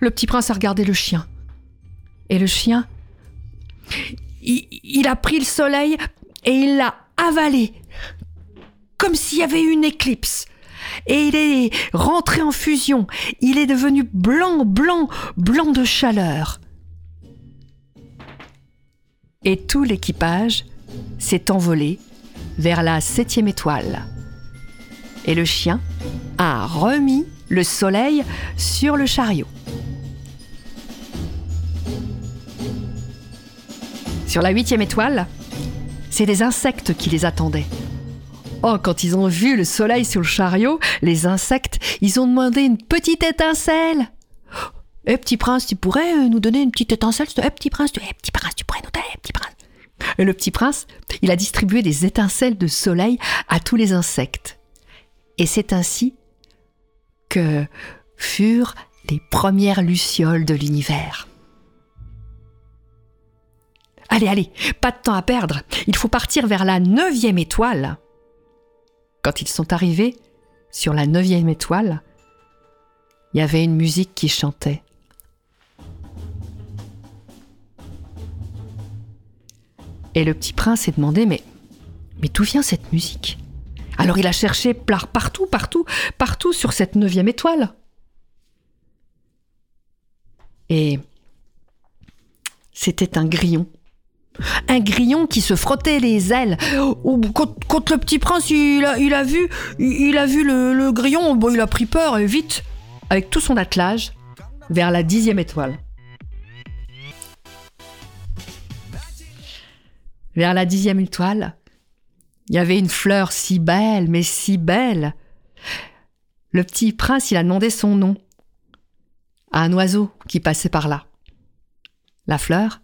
Le petit prince a regardé le chien. Et le chien, il, il a pris le soleil et il l'a avalé, comme s'il y avait eu une éclipse et il est rentré en fusion. Il est devenu blanc, blanc, blanc de chaleur. Et tout l'équipage s'est envolé vers la septième étoile. Et le chien a remis le soleil sur le chariot. Sur la huitième étoile, c'est des insectes qui les attendaient. Oh, quand ils ont vu le soleil sur le chariot, les insectes, ils ont demandé une petite étincelle. Eh, petit prince, tu pourrais euh, nous donner une petite étincelle Eh, petit prince, tu... Eh, petit prince, tu pourrais nous donner, petit prince? Le petit prince, il a distribué des étincelles de soleil à tous les insectes. Et c'est ainsi que furent les premières lucioles de l'univers. Allez, allez, pas de temps à perdre. Il faut partir vers la neuvième étoile. Quand ils sont arrivés sur la neuvième étoile, il y avait une musique qui chantait. Et le petit prince s'est demandé mais, mais d'où vient cette musique? Alors il a cherché partout, partout, partout sur cette neuvième étoile. Et c'était un grillon un grillon qui se frottait les ailes. Quand, le petit prince il a, vu, il a vu le, grillon, il a pris peur et vite, avec tout son attelage, vers la dixième étoile. Vers la dixième étoile, il y avait une fleur si belle, mais si belle. Le petit prince, il a demandé son nom à un oiseau qui passait par là. La fleur,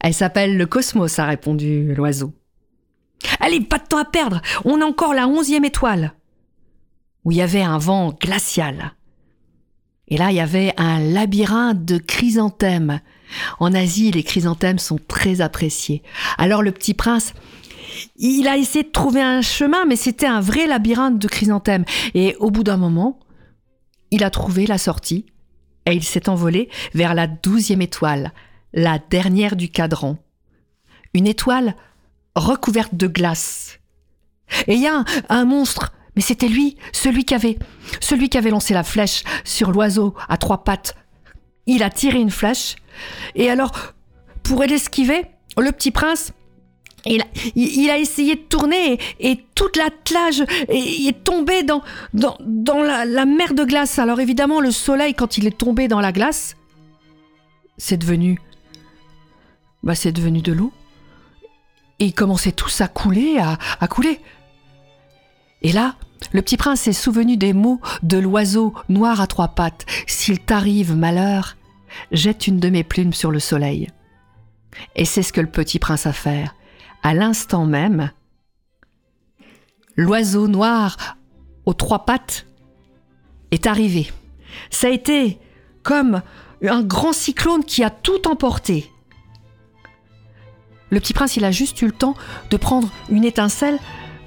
elle s'appelle le cosmos, a répondu l'oiseau. Allez, pas de temps à perdre, on a encore la onzième étoile. où il y avait un vent glacial. Et là, il y avait un labyrinthe de chrysanthèmes. En Asie, les chrysanthèmes sont très appréciés. Alors le petit prince, il a essayé de trouver un chemin, mais c'était un vrai labyrinthe de chrysanthèmes. Et au bout d'un moment, il a trouvé la sortie et il s'est envolé vers la douzième étoile, la dernière du cadran. Une étoile recouverte de glace. Et il y a un, monstre mais c'était lui, celui qui avait, celui qui avait lancé la flèche sur l'oiseau à trois pattes. Il a tiré une flèche, et alors, pour l'esquiver, le petit prince, il a, essayé de tourner et, toute l'attelage est tombé dans, dans, dans la, mer de glace. Alors évidemment, le soleil, quand il est tombé dans la glace, c'est devenu... Bah, c'est devenu de l'eau. Et il commençait tous à couler, à, à couler. Et là, le petit prince s'est souvenu des mots de l'oiseau noir à trois pattes. S'il t'arrive malheur, jette une de mes plumes sur le soleil. Et c'est ce que le petit prince a fait. À l'instant même, l'oiseau noir aux trois pattes est arrivé. Ça a été comme un grand cyclone qui a tout emporté. Le petit prince, il a juste eu le temps de prendre une étincelle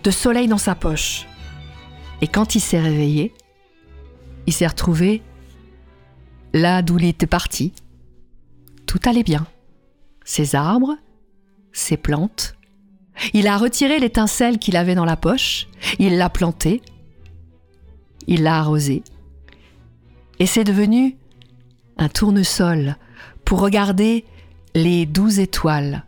de soleil dans sa poche. Et quand il s'est réveillé, il s'est retrouvé là d'où il était parti. Tout allait bien. Ses arbres, ses plantes. Il a retiré l'étincelle qu'il avait dans la poche, il l'a plantée, il l'a arrosée. Et c'est devenu un tournesol pour regarder les douze étoiles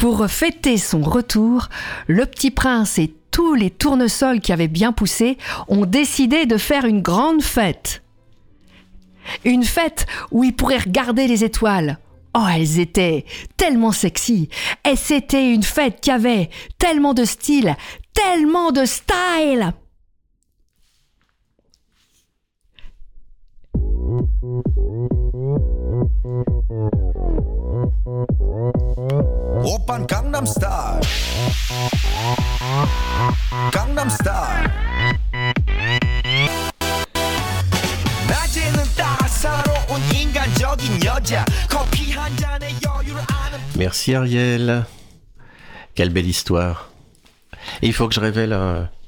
pour fêter son retour, le petit prince et tous les tournesols qui avaient bien poussé ont décidé de faire une grande fête. Une fête où ils pourraient regarder les étoiles. Oh, elles étaient tellement sexy. Et c'était une fête qui avait tellement de style, tellement de style. Gangnam Style. Merci Ariel. Quelle belle histoire. Et il faut que je révèle.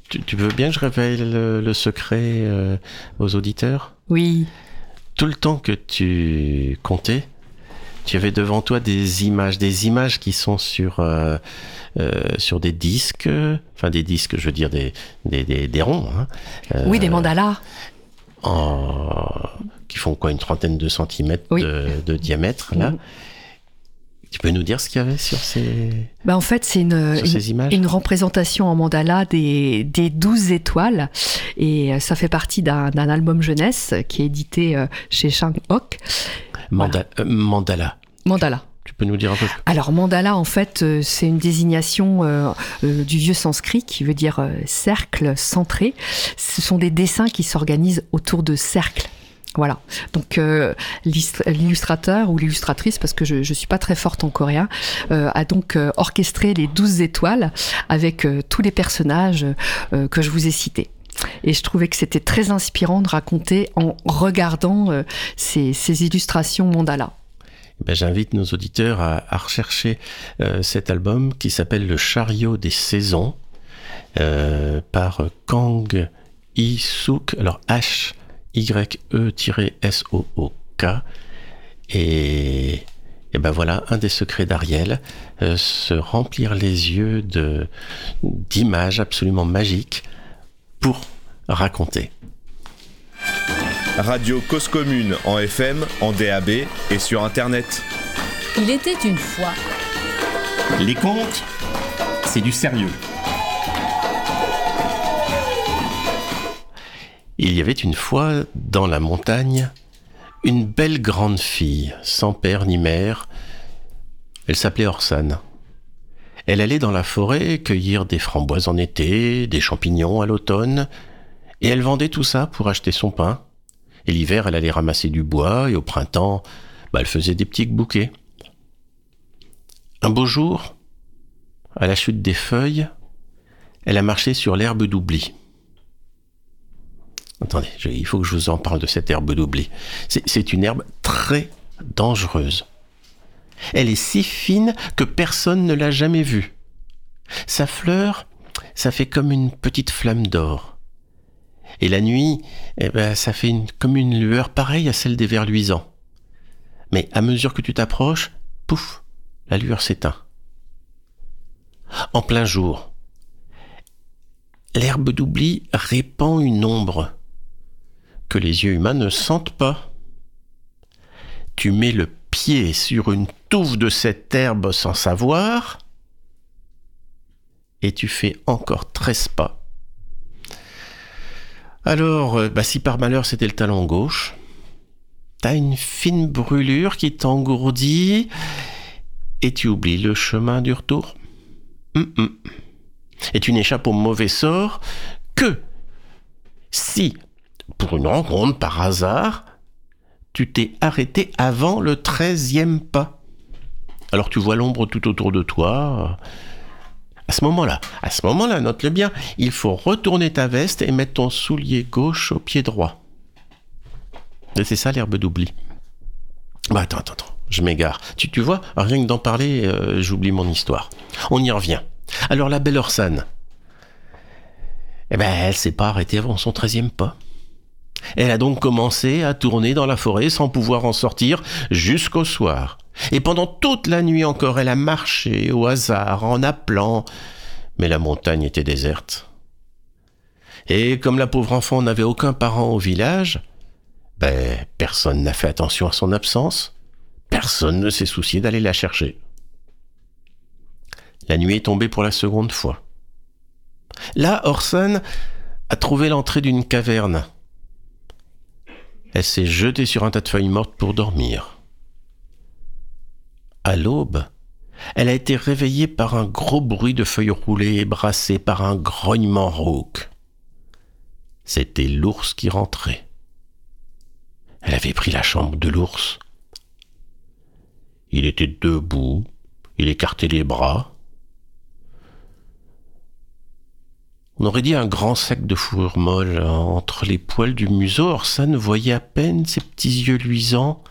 Tu, veux bien que je révèle le, secret euh, aux auditeurs? Oui. Tout le temps que tu comptais, tu avais devant toi des images, des images qui sont sur euh, sur des disques, enfin des disques, je veux dire des des, des, ronds. Hein, euh, oui, des mandalas. qui font quoi, une trentaine de centimètres de, diamètre là. Tu peux nous dire ce qu'il y avait sur ces, bah en fait, c'est une, une, une, représentation en mandala des, des 12 étoiles. Et ça fait partie d'un album jeunesse qui est édité chez Shang Hok. Euh, mandala. Mandala. Tu peux nous dire un peu Alors mandala, en fait, euh, c'est une désignation euh, du vieux sanskrit qui veut dire cercle centré. Ce sont des dessins qui s'organisent autour de cercles. Voilà. Donc l'illustrateur ou l'illustratrice, parce que je ne suis pas très forte en coréen, a donc orchestré les douze étoiles avec tous les personnages que je vous ai cités. Et je trouvais que c'était très inspirant de raconter en regardant euh, ces, illustrations mandala. Eh ben, J'invite nos auditeurs à, rechercher euh, cet album qui s'appelle Le chariot des saisons euh, par Kang Isuk, alors H-Y-E-S-O-O-K. Et, et ben voilà, un des secrets d'Ariel, se remplir les yeux d'images absolument magiques pour raconter. Radio Cause Commune en FM, en DAB et sur Internet. Il était une fois. Les contes, c'est du sérieux. Il y avait une fois, dans la montagne, une belle grande fille, sans père ni mère. Elle s'appelait Orsane. Elle allait dans la forêt cueillir des framboises en été, des champignons à l'automne, et elle vendait tout ça pour acheter son pain. Et l'hiver, elle allait ramasser du bois, et au printemps, bah, elle faisait des petits bouquets. Un beau jour, à la chute des feuilles, elle a marché sur l'herbe d'oubli. Attendez, il faut que je vous en parle de cette herbe d'oubli. C'est une herbe très dangereuse. Elle est si fine que personne ne l'a jamais vue. Sa fleur, ça fait comme une petite flamme d'or. Et la nuit, eh ben, ça fait comme une lueur pareille à celle des vers luisants. Mais à mesure que tu t'approches, pouf, la lueur s'éteint. En plein jour, l'herbe d'oubli répand une ombre que les yeux humains ne sentent pas. Tu mets le pied sur une touffe de cette herbe sans savoir, et tu fais encore 13 pas. Alors, euh, bah, si par malheur c'était le talon gauche, t'as une fine brûlure qui t'engourdit, et tu oublies le chemin du retour. Hum, hum. Et tu n'échappes au mauvais sort que si, pour une rencontre par hasard, tu t'es arrêté avant le treizième pas. Alors tu vois l'ombre tout autour de toi. À ce moment-là, à ce moment-là, note-le bien, il faut retourner ta veste et mettre ton soulier gauche au pied droit. Et c'est ça l'herbe d'oubli. Bah attends, attends, attends, je m'égare. Tu, tu vois, rien que d'en parler, euh, j'oublie mon histoire. On y revient. Alors la belle Orsane, eh ben, elle s'est pas arrêtée avant son treizième pas. Elle a donc commencé à tourner dans la forêt sans pouvoir en sortir jusqu'au soir. Et pendant toute la nuit encore, elle a marché au hasard en appelant, mais la montagne était déserte. Et comme la pauvre enfant n'avait aucun parent au village, ben, personne n'a fait attention à son absence, personne ne s'est soucié d'aller la chercher. La nuit est tombée pour la seconde fois. Là, Orson a trouvé l'entrée d'une caverne. Elle s'est jetée sur un tas de feuilles mortes pour dormir. À l'aube, elle a été réveillée par un gros bruit de feuilles roulées et brassées par un grognement rauque. C'était l'ours qui rentrait. Elle avait pris la chambre de l'ours. Il était debout, il écartait les bras. On aurait dit un grand sac de fourrure molle entre les poils du museau. Orson voyait à peine ses petits yeux luisants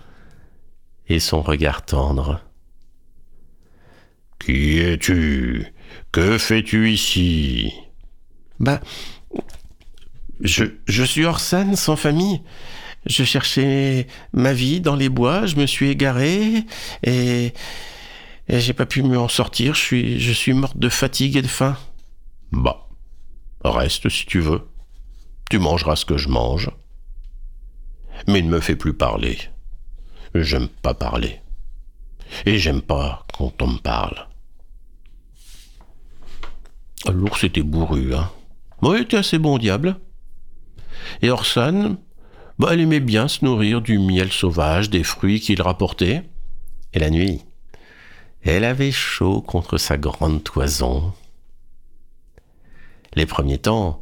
et son regard tendre. Qui es-tu? Que fais-tu ici? Bah, je, je suis Orson, sans famille. Je cherchais ma vie dans les bois, je me suis égaré et, et j'ai pas pu m'en sortir. Je suis, je suis morte de fatigue et de faim. Bah, reste si tu veux. Tu mangeras ce que je mange. Mais ne me fais plus parler. J'aime pas parler. Et j'aime pas quand on me parle. L'ours était bourru, hein. Moi, il était assez bon diable. Et Orson, bah, elle aimait bien se nourrir du miel sauvage, des fruits qu'il rapportait. Et la nuit, elle avait chaud contre sa grande toison. Les premiers temps,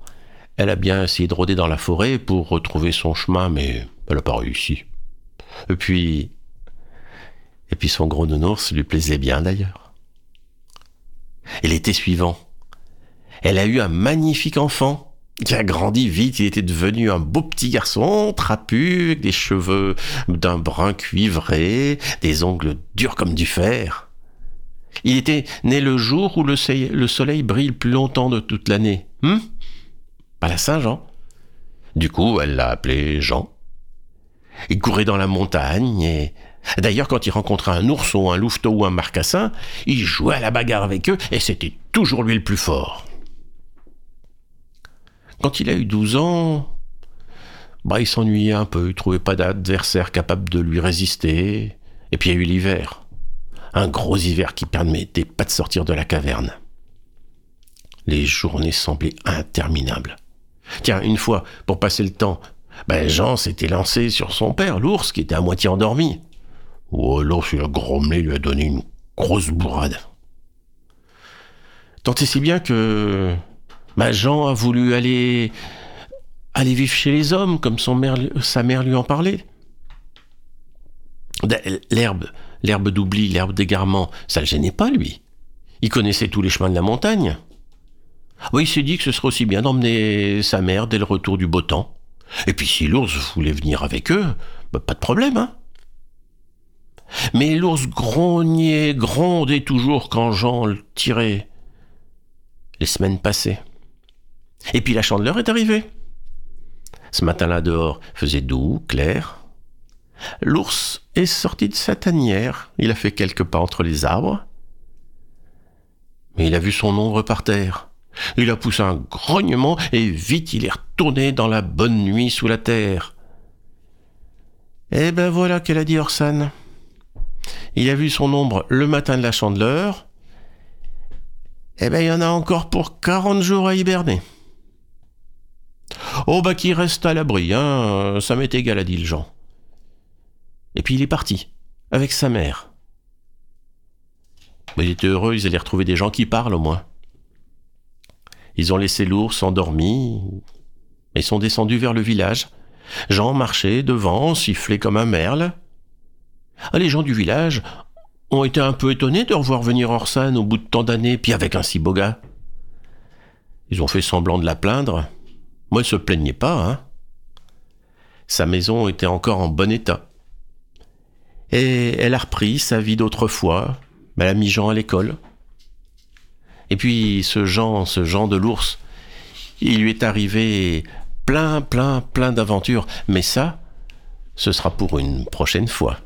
elle a bien essayé de rôder dans la forêt pour retrouver son chemin, mais elle n'a pas réussi. Et puis, et puis son gros nounours lui plaisait bien d'ailleurs. Et l'été suivant, elle a eu un magnifique enfant qui a grandi vite. Il était devenu un beau petit garçon, trapu, avec des cheveux d'un brun cuivré, des ongles durs comme du fer. Il était né le jour où le soleil, le soleil brille le plus longtemps de toute l'année. Hum? Pas la Saint-Jean. Du coup, elle l'a appelé Jean. Il courait dans la montagne et D'ailleurs, quand il rencontrait un ourson, un louveteau ou un marcassin, il jouait à la bagarre avec eux et c'était toujours lui le plus fort. Quand il a eu 12 ans, bah, il s'ennuyait un peu, il trouvait pas d'adversaire capable de lui résister. Et puis il y a eu l'hiver. Un gros hiver qui permettait pas de sortir de la caverne. Les journées semblaient interminables. Tiens, une fois, pour passer le temps, ben Jean s'était lancé sur son père, l'ours, qui était à moitié endormi. Oh, l'ours, il a grommelé, lui a donné une grosse bourrade. Tant et si bien que ben Jean a voulu aller aller vivre chez les hommes, comme sa mère lui en parlait. L'herbe, l'herbe d'oubli, l'herbe d'égarement, ça le gênait pas, lui. Il connaissait tous les chemins de la montagne. Oui, il s'est dit que ce serait aussi bien d'emmener sa mère dès le retour du beau temps. Et puis si l'ours voulait venir avec eux, bah, pas de problème, hein. Mais l'ours grognait, grondait toujours quand Jean le tirait. Les semaines passaient. Et puis la chandeleur est arrivée. Ce matin-là dehors faisait doux, clair. L'ours est sorti de sa tanière. Il a fait quelques pas entre les arbres. Mais il a vu son ombre par terre. Il a poussé un grognement et vite il est retourné dans la bonne nuit sous la terre. Eh ben voilà qu'elle a dit Orsan. Il a vu son ombre le matin de la chandeleur. Eh ben il y en a encore pour 40 jours à hiberner. Oh bah qui reste à l'abri, hein, ça m'est égal, a dit le Jean. Et puis il est parti, avec sa mère. Mais il était heureux, ils allaient retrouver des gens qui parlent au moins. Ils ont laissé l'ours endormi et sont descendus vers le village. Jean marchait devant, sifflait comme un merle. Ah, les gens du village ont été un peu étonnés de revoir venir Orsan au bout de tant d'années, puis avec un si beau gars. Ils ont fait semblant de la plaindre. Moi, elle se plaignait pas, hein. Sa maison était encore en bon état. Et elle a repris sa vie d'autrefois. Elle a mis Jean à l'école. Et puis, ce Jean, ce Jean de l'ours, il lui est arrivé plein, plein, plein d'aventures. Mais ça, ce sera pour une prochaine fois.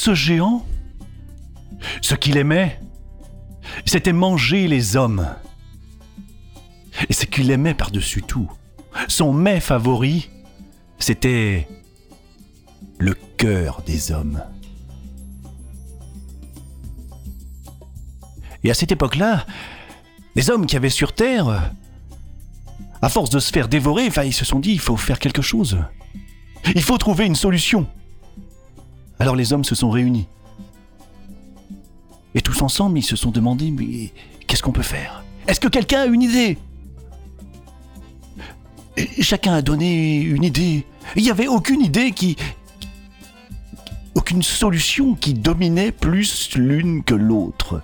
Ce géant, ce qu'il aimait, c'était manger les hommes. Et ce qu'il aimait par-dessus tout, son mets favori, c'était le cœur des hommes. Et à cette époque-là, les hommes qui avaient sur Terre, à force de se faire dévorer, ils se sont dit, il faut faire quelque chose. Il faut trouver une solution. Alors les hommes se sont réunis. Et tous ensemble, ils se sont demandé, mais qu'est-ce qu'on peut faire? Est-ce que quelqu'un a une idée? Chacun a donné une idée. Il n'y avait aucune idée qui... Aucune solution qui dominait plus l'une que l'autre.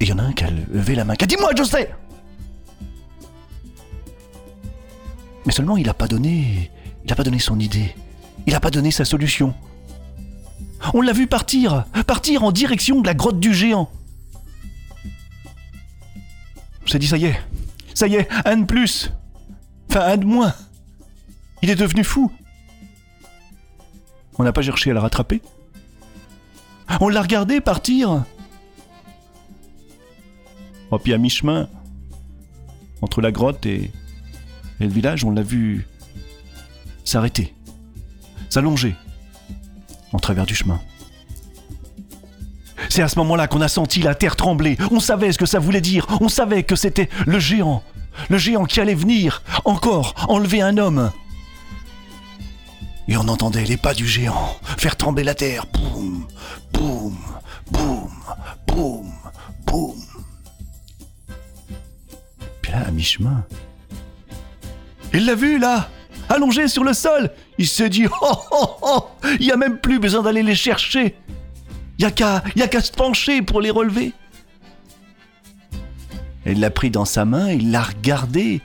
Et il y en a un qui a levé la main, qui a dit Moi, sais Mais seulement, il n'a pas donné. Il n'a pas donné son idée. Il n'a pas donné sa solution. On l'a vu partir, partir en direction de la grotte du géant. On s'est dit Ça y est, ça y est, un de plus. Enfin, un de moins. Il est devenu fou. On n'a pas cherché à le rattraper. On l'a regardé partir. Oh, puis à mi-chemin, entre la grotte et, et le village, on l'a vu s'arrêter, s'allonger en travers du chemin. C'est à ce moment-là qu'on a senti la terre trembler. On savait ce que ça voulait dire. On savait que c'était le géant. Le géant qui allait venir, encore, enlever un homme. Et on entendait les pas du géant faire trembler la terre. Boum, boum, boum, boum, boum. Puis là, à mi-chemin, il l'a vu là, allongé sur le sol. Il s'est dit oh oh oh, il y a même plus besoin d'aller les chercher. Il y a qu'à, se pencher pour les relever. Il l'a pris dans sa main, il l'a regardé,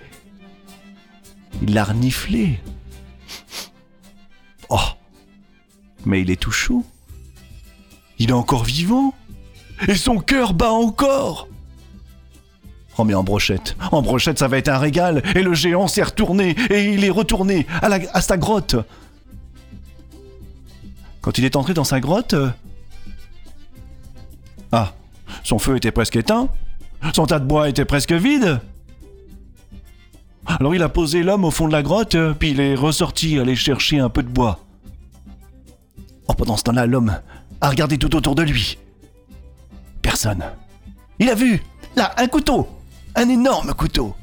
il l'a reniflé. Oh, mais il est tout chaud. Il est encore vivant. Et son cœur bat encore. Oh en brochette, en brochette ça va être un régal, et le géant s'est retourné, et il est retourné à, à sa grotte. Quand il est entré dans sa grotte... euh, Ah, son feu était presque éteint, son tas de bois était presque vide. Alors il a posé l'homme au fond de la grotte, euh, puis il est ressorti aller chercher un peu de bois. Oh, pendant ce temps-là, l'homme a regardé tout autour de lui. Personne. Il a vu, là, un couteau, un énorme couteau,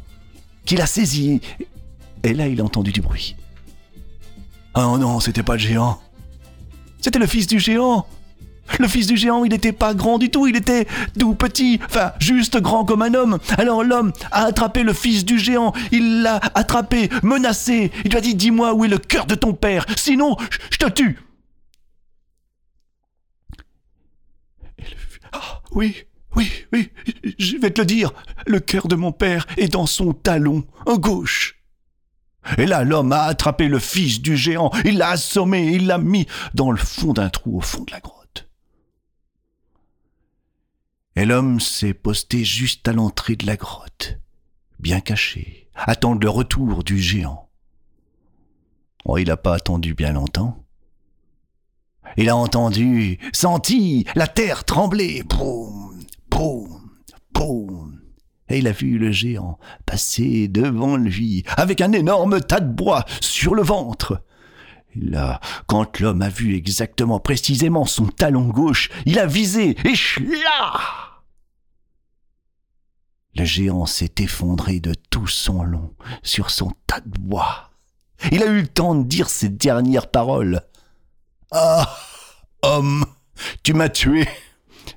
qu'il a saisi. Et là, il a entendu du bruit. Oh non, c'était pas le géant. C'était le fils du géant. Le fils du géant, il n'était pas grand du tout, il était tout petit, enfin juste grand comme un homme. Alors l'homme a attrapé le fils du géant, il l'a attrapé, menacé. Il lui a dit Dis-moi où est le cœur de ton père, sinon je- te tue. Ah, oui, oui, oui, je vais te le dire. Le cœur de mon père est dans son talon, en gauche. Et là, l'homme a attrapé le fils du géant, il l'a assommé, il l'a mis dans le fond d'un trou au fond de la grotte. Et l'homme s'est posté juste à l'entrée de la grotte, bien caché, attendre le retour du géant. Oh, il n'a pas attendu bien longtemps. Il a entendu, senti la terre trembler. Boum, boum, boum. Et il a vu le géant passer devant lui avec un énorme tas de bois sur le ventre. Là, quand l'homme a vu exactement précisément son talon gauche, il a visé et chla Le géant s'est effondré de tout son long sur son tas de bois. Il a eu le temps de dire ses dernières paroles. Ah, homme, tu m'as tué,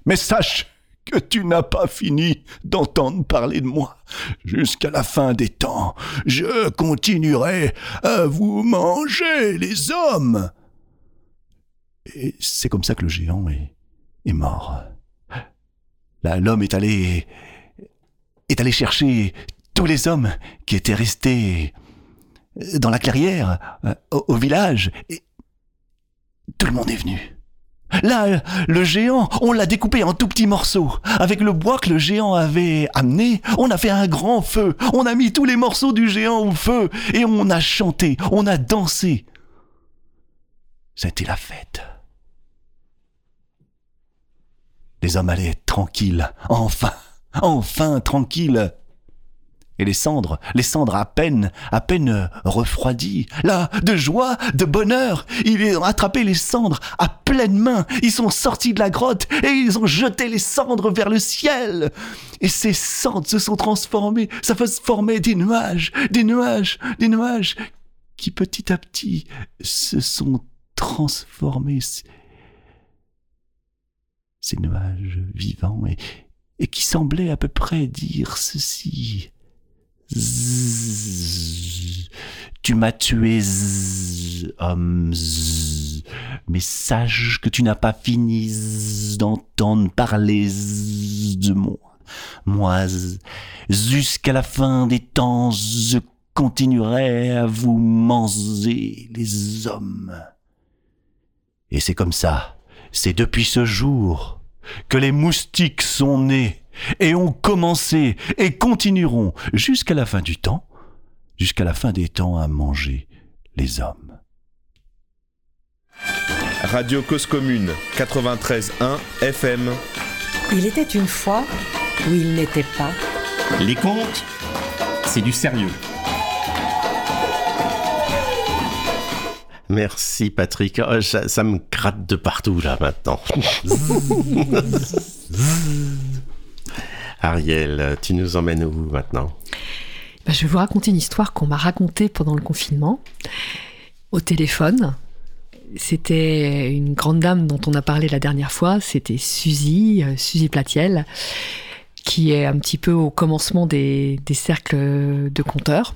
mais sache que tu n'as pas fini d'entendre parler de moi. Jusqu'à la fin des temps, je continuerai à vous manger, les hommes. Et c'est comme ça que le géant est, mort. Là, l'homme est allé est allé chercher tous les hommes qui étaient restés dans la clairière, euh, au village, et tout le monde est venu. Là, le géant, on l'a découpé en tout petits morceaux. Avec le bois que le géant avait amené, on a fait un grand feu. On a mis tous les morceaux du géant au feu et on a chanté, on a dansé. C'était la fête. Les hommes allaient tranquilles, enfin, enfin tranquilles. Et les cendres, les cendres à peine, à peine refroidies. Là, de joie, de bonheur, ils ont attrapé les cendres à pleine main. Ils sont sortis de la grotte et ils ont jeté les cendres vers le ciel. Et ces cendres se sont transformées, ça fait former des nuages, des nuages, des nuages qui petit à petit se sont transformés. Ces nuages vivants et qui semblaient à peu près dire ceci. Tu m'as tué, homme, mais sache que tu n'as pas fini d'entendre parler de moi. Moi, jusqu'à la fin des temps, je continuerai à vous manger, les hommes. Et c'est comme ça, c'est depuis ce jour que les moustiques sont nés et ont commencé et continueront jusqu'à la fin du temps, jusqu'à la fin des temps à manger les hommes. Radio Cause Commune 93.1 FM. Il était une fois où il n'était pas. Les contes, c'est du sérieux. Merci Patrick. Oh, ça, ça me gratte de partout là maintenant. Ariel, tu nous emmènes où maintenant? Bah, je vais vous raconter une histoire qu'on m'a racontée pendant le confinement, au téléphone. C'était une grande dame dont on a parlé la dernière fois, c'était Suzy, euh, Suzy Platiel, qui est un petit peu au commencement des, des cercles de conteurs.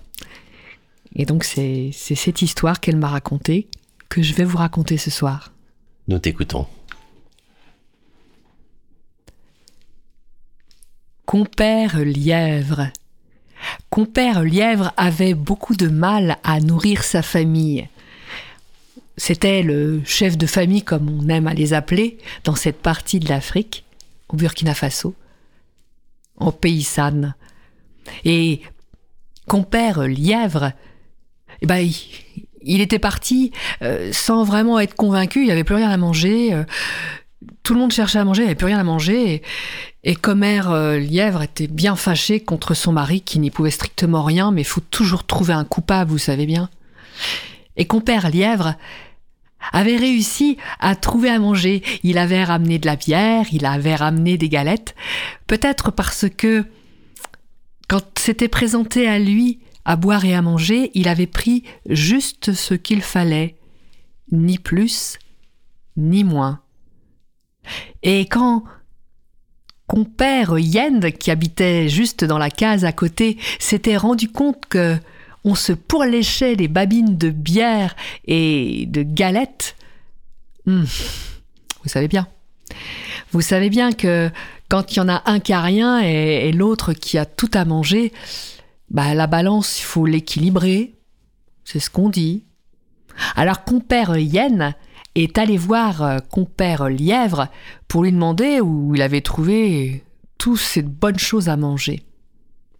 Et donc c'est c'est cette histoire qu'elle m'a racontée que je vais vous raconter ce soir. Nous t'écoutons. Compère Lièvre. Compère Lièvre avait beaucoup de mal à nourrir sa famille. C'était le chef de famille, comme on aime à les appeler, dans cette partie de l'Afrique, au Burkina Faso, en paysanne. Et compère Lièvre, eh ben, il, il était parti euh, sans vraiment être convaincu, il n'y avait plus rien à manger. euh, tout le monde cherchait à manger, il n'y avait plus rien à manger. Et, et commère euh, Lièvre était bien fâché contre son mari qui n'y pouvait strictement rien, mais il faut toujours trouver un coupable, vous savez bien. Et compère Lièvre avait réussi à trouver à manger. Il avait ramené de la bière, il avait ramené des galettes. Peut-être parce que quand c'était présenté à lui à boire et à manger, il avait pris juste ce qu'il fallait, ni plus, ni moins. Et quand compère Yend, qui habitait juste dans la case à côté, s'était rendu compte que on se pourléchait les babines de bière et de galettes, hmm, vous savez bien. Vous savez bien que quand il y en a un qui a rien et, et l'autre qui a tout à manger, bah la balance, il faut l'équilibrer. C'est ce qu'on dit. Alors compère Yen est allé voir euh, compère Lièvre pour lui demander où il avait trouvé toutes ces bonnes choses à manger.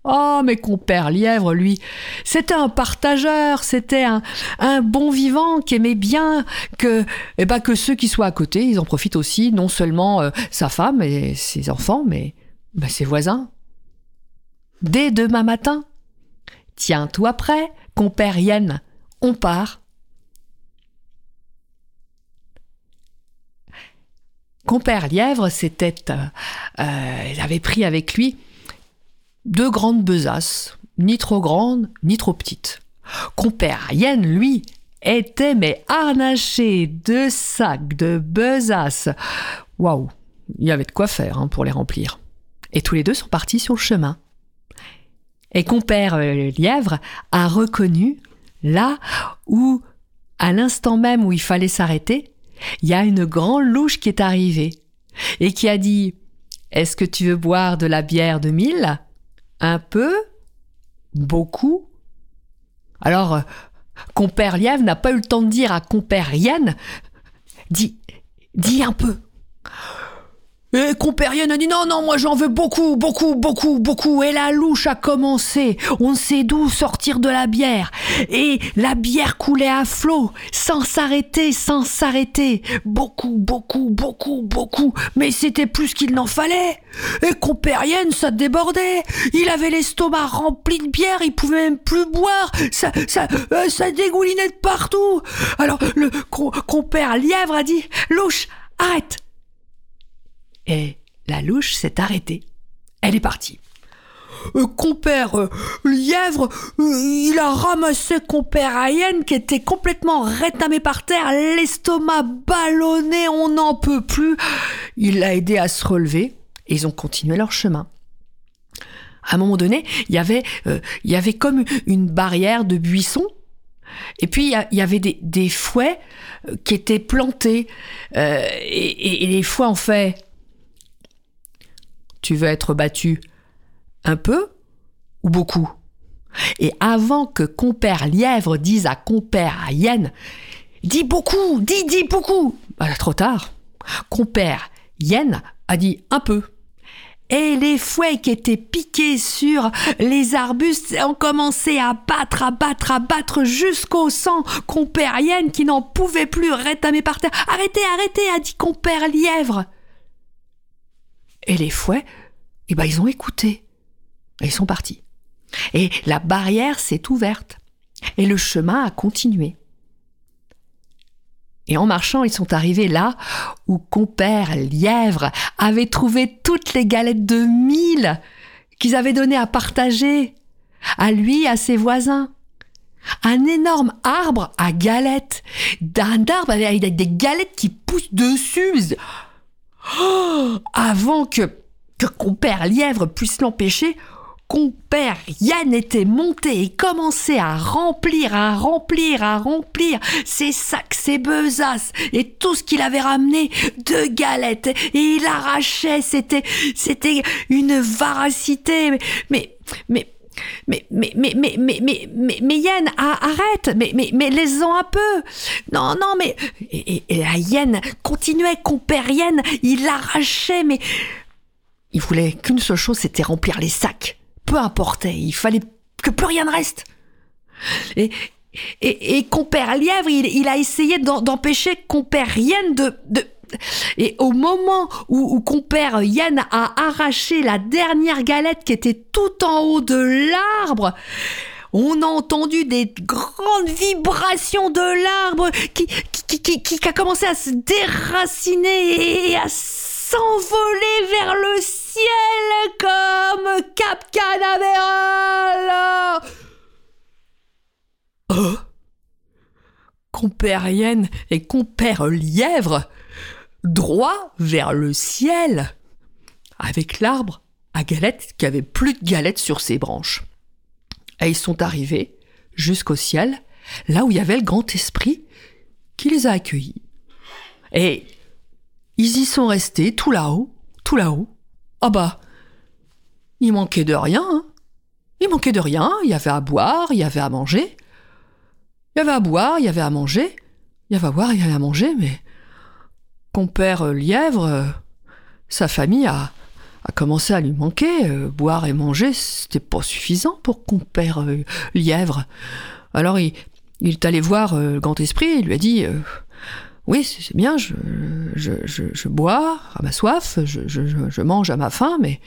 Oh, mais compère Lièvre, lui, c'était un partageur, c'était un, un bon vivant qui aimait bien que, eh ben, que ceux qui soient à côté, ils en profitent aussi, non seulement euh, sa femme et ses enfants, mais ben, ses voisins. Dès demain matin, tiens-toi prêt, compère Yen, on part. Compère Lièvre, c'était, euh, euh, avait pris avec lui deux grandes besaces, ni trop grandes, ni trop petites. Compère Yen, lui, était mais harnaché de sacs, de besaces. Waouh, il y avait de quoi faire hein, pour les remplir. Et tous les deux sont partis sur le chemin. Et compère euh, Lièvre a reconnu là où, à l'instant même où il fallait s'arrêter, il y a une grande louche qui est arrivée et qui a dit Est-ce que tu veux boire de la bière de mille? Un peu Beaucoup Alors, euh, compère Lièvre n'a pas eu le temps de dire à compère Yann Dis, dis un peu. Et compère Yen a dit non, non, moi j'en veux beaucoup, beaucoup, beaucoup, beaucoup. Et la louche a commencé. On ne sait d'où sortir de la bière. Et la bière coulait à flot, sans s'arrêter, sans s'arrêter. Beaucoup, beaucoup, beaucoup, beaucoup. Mais c'était plus qu'il n'en fallait. Et compère Yen, ça débordait. Il avait l'estomac rempli de bière, il pouvait même plus boire. Ça, ça, euh, ça dégoulinait de partout. Alors le co- compère Lièvre a dit louche, arrête. Et la louche s'est arrêtée. Elle est partie. Euh, compère euh, Lièvre, euh, il a ramassé compère Hyène qui était complètement rétamé par terre, l'estomac ballonné, on n'en peut plus. Il l'a aidé à se relever et ils ont continué leur chemin. À un moment donné, il y avait, comme une barrière de buissons et puis il y avait des, fouets qui étaient plantés. Et les fouets en fait Tu veux être battu un peu ou beaucoup Et avant que compère lièvre dise à compère hyène Dis beaucoup, dis, dis beaucoup Bah, Trop tard. Compère hyène a dit un peu. Et les fouets qui étaient piqués sur les arbustes ont commencé à battre, à battre, à battre jusqu'au sang. Compère hyène qui n'en pouvait plus rétamer par terre. Arrêtez, arrêtez, a dit compère lièvre. Et les fouets, eh ben, ils ont écouté. Et ils sont partis. Et la barrière s'est ouverte. Et le chemin a continué. Et en marchant, ils sont arrivés là où compère Lièvre avait trouvé toutes les galettes de mille qu'ils avaient données à partager, à lui, à ses voisins. Un énorme arbre à galettes, d'un arbre avec des galettes qui poussent dessus. Oh, avant que, que compère Lièvre puisse l'empêcher, compère Yann était monté et commençait à remplir, à remplir, à remplir ses sacs, ses besaces et tout ce qu'il avait ramené de galettes. Et il arrachait, c'était, c'était une varacité. Mais, mais, mais, mais, mais, mais, mais, mais, mais, a- arrête, mais, mais, mais laisse-en un peu. Non, non, mais, et, et, la Yann continuait, compère Yann, il arrachait, mais, il voulait qu'une seule chose, c'était remplir les sacs. Peu importait, il fallait que plus rien ne reste. Et, et, et compère Lièvre, il, a essayé d'empêcher compère Yann de, de... Et au moment où, compère Yann a arraché la dernière galette qui était tout en haut de l'arbre, on a entendu des grandes vibrations de l'arbre qui, a commencé à se déraciner et à s'envoler vers le ciel comme Cap Canaveral. Oh Compère Hyène et compère Lièvre, droit vers le ciel, avec l'arbre à galettes qui avait plus de galettes sur ses branches. Et ils sont arrivés jusqu'au ciel, là où il y avait le grand esprit qui les a accueillis. Et ils y sont restés tout là-haut, tout là-haut. Ah bah, il manquait de rien. hein. Il manquait de rien. Il y avait à boire, il y avait à manger. Il y avait à boire, il y avait à manger. Il y avait à boire, il y avait à manger, mais compère euh, Lièvre, euh, sa famille a, commencé à lui manquer. Euh, boire et manger, c'était pas suffisant pour compère Lièvre. Alors il, est allé voir le grand esprit, il lui a dit Oui, c'est bien, je, bois à ma soif, je, mange à ma faim, mais,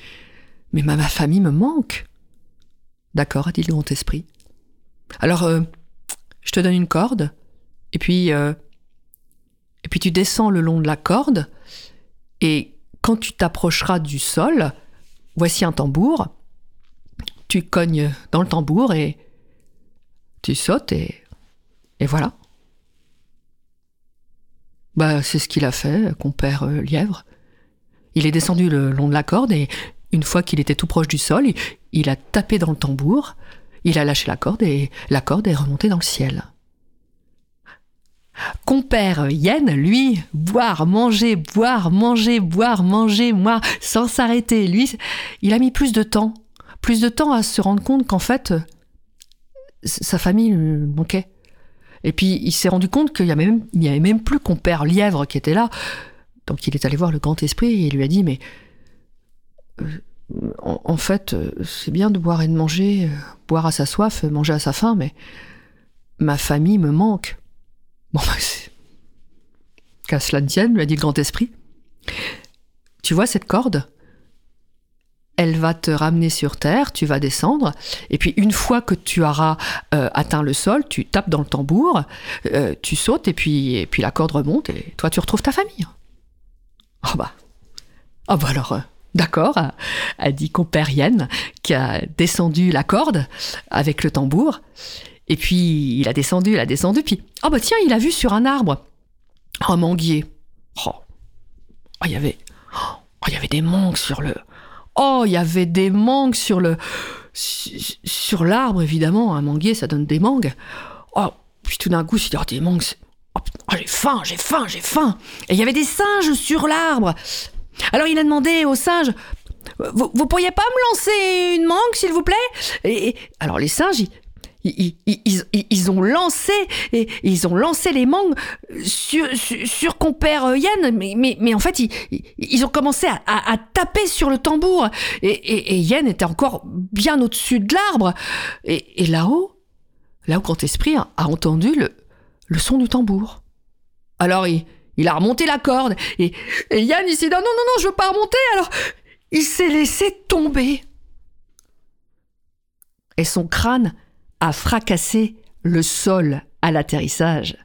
ma, famille me manque. D'accord, a dit le grand esprit. Alors, je te donne une corde, et puis, et puis tu descends le long de la corde, et quand tu t'approcheras du sol, voici un tambour, tu cognes dans le tambour et tu sautes et, et voilà. Bah, c'est ce qu'il a fait, compère euh, Lièvre. Il est descendu le long de la corde et une fois qu'il était tout proche du sol, il, il a tapé dans le tambour, il a lâché la corde et la corde est remontée dans le ciel. Compère Yen, lui, boire, manger, boire, manger, boire, manger, moi, sans s'arrêter. Lui, il a mis plus de temps, plus de temps à se rendre compte qu'en fait, euh, sa famille lui manquait. Et puis il s'est rendu compte qu'il y avait même, plus compère Lièvre qui était là. Donc il est allé voir le grand esprit et lui a dit mais euh, en, fait euh, c'est bien de boire et de manger, euh, boire à sa soif, manger à sa faim, mais ma famille me manque. Bon bah qu'à cela ne tienne, lui a dit le grand esprit. Tu vois cette corde? Elle va te ramener sur terre, tu vas descendre, et puis une fois que tu auras euh, atteint le sol, tu tapes dans le tambour, euh, tu sautes, et puis, la corde remonte, et toi tu retrouves ta famille. Ah bah, ah bah alors, euh, d'accord, a, a dit compère Yen, qui a descendu la corde avec le tambour, et puis il a descendu, il a descendu, puis ah bah tiens, il a vu sur un arbre un manguier. Oh, Oh, il y avait, oh, y avait des mangues sur le, Oh, il y avait des mangues sur le su- sur l'arbre évidemment. Un manguier, ça donne des mangues. Oh, puis tout d'un coup, il dit oh, des mangues. Oh, oh, j'ai faim, j'ai faim, j'ai faim. Et il y avait des singes sur l'arbre. Alors il a demandé aux singes. Vous, vous pourriez pas me lancer une mangue, s'il vous plaît? Et, alors les singes, ils, ont lancé ils ont lancé les mangues sur, sur, sur compère euh, Yann, mais, mais, en fait ils, ont commencé à, à- taper sur le tambour. Et, et, et Yann était encore bien au-dessus de l'arbre. Et, là-haut, là où Grand Esprit a, entendu le, le son du tambour. Alors il, il a remonté la corde et, Yann il s'est dit non non non je veux pas remonter. Alors il s'est laissé tomber. Et son crâne a fracassé le sol à l'atterrissage.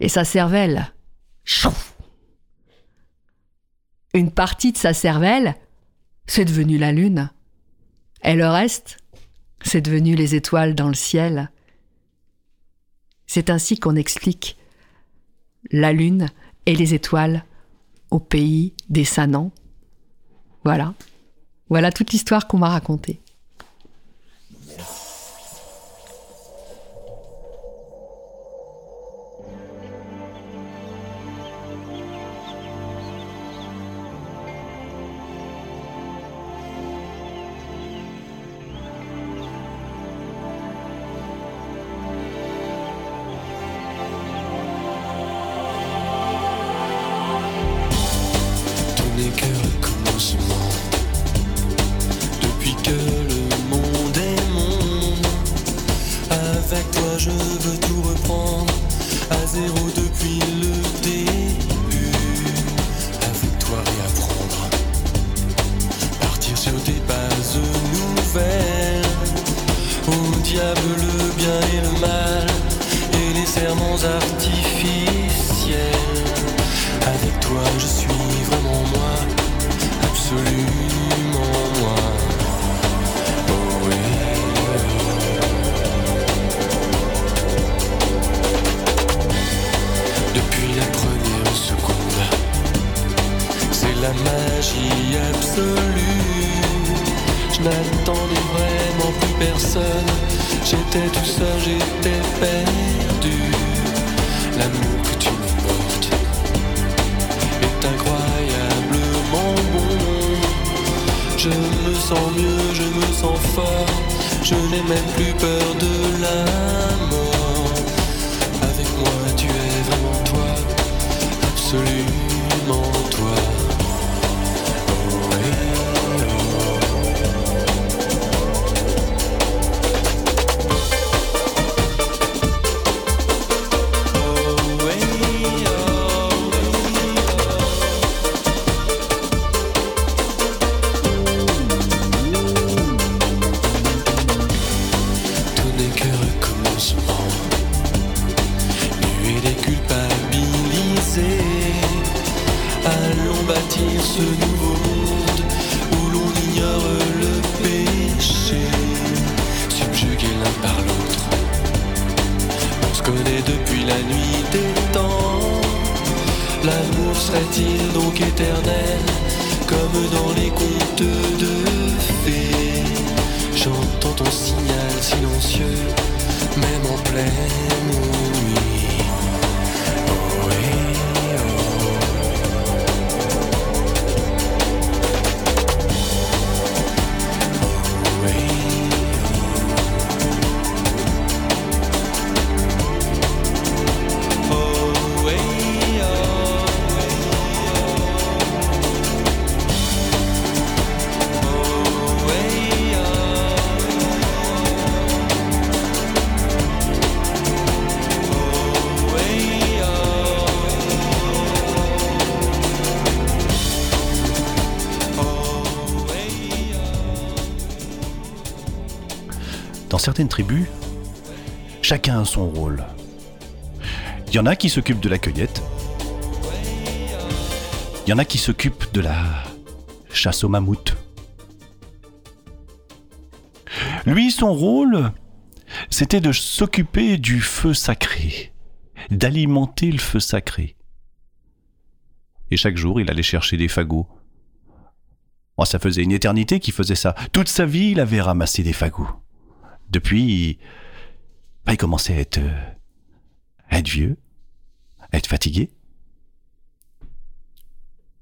Et sa cervelle, une partie de sa cervelle, c'est devenu la lune. Et le reste, c'est devenu les étoiles dans le ciel. C'est ainsi qu'on explique la lune et les étoiles au pays des Sanans. Voilà. Voilà toute l'histoire qu'on m'a racontée. La magie absolue. Je n'attendais vraiment plus personne. J'étais tout seul, j'étais perdu. L'amour que tu me portes est incroyablement bon. Je me sens mieux, je me sens fort. Je n'ai même plus peur de la certaines tribus, chacun a son rôle. Il y en a qui s'occupent de la cueillette. Il y en a qui s'occupent de la chasse au mammouth. Lui, son rôle, c'était de s'occuper du feu sacré, d'alimenter le feu sacré. Et chaque jour, il allait chercher des fagots. Ça faisait une éternité qu'il faisait ça. Toute sa vie, il avait ramassé des fagots. Depuis, bah, il commençait à être, à être vieux, à être fatigué.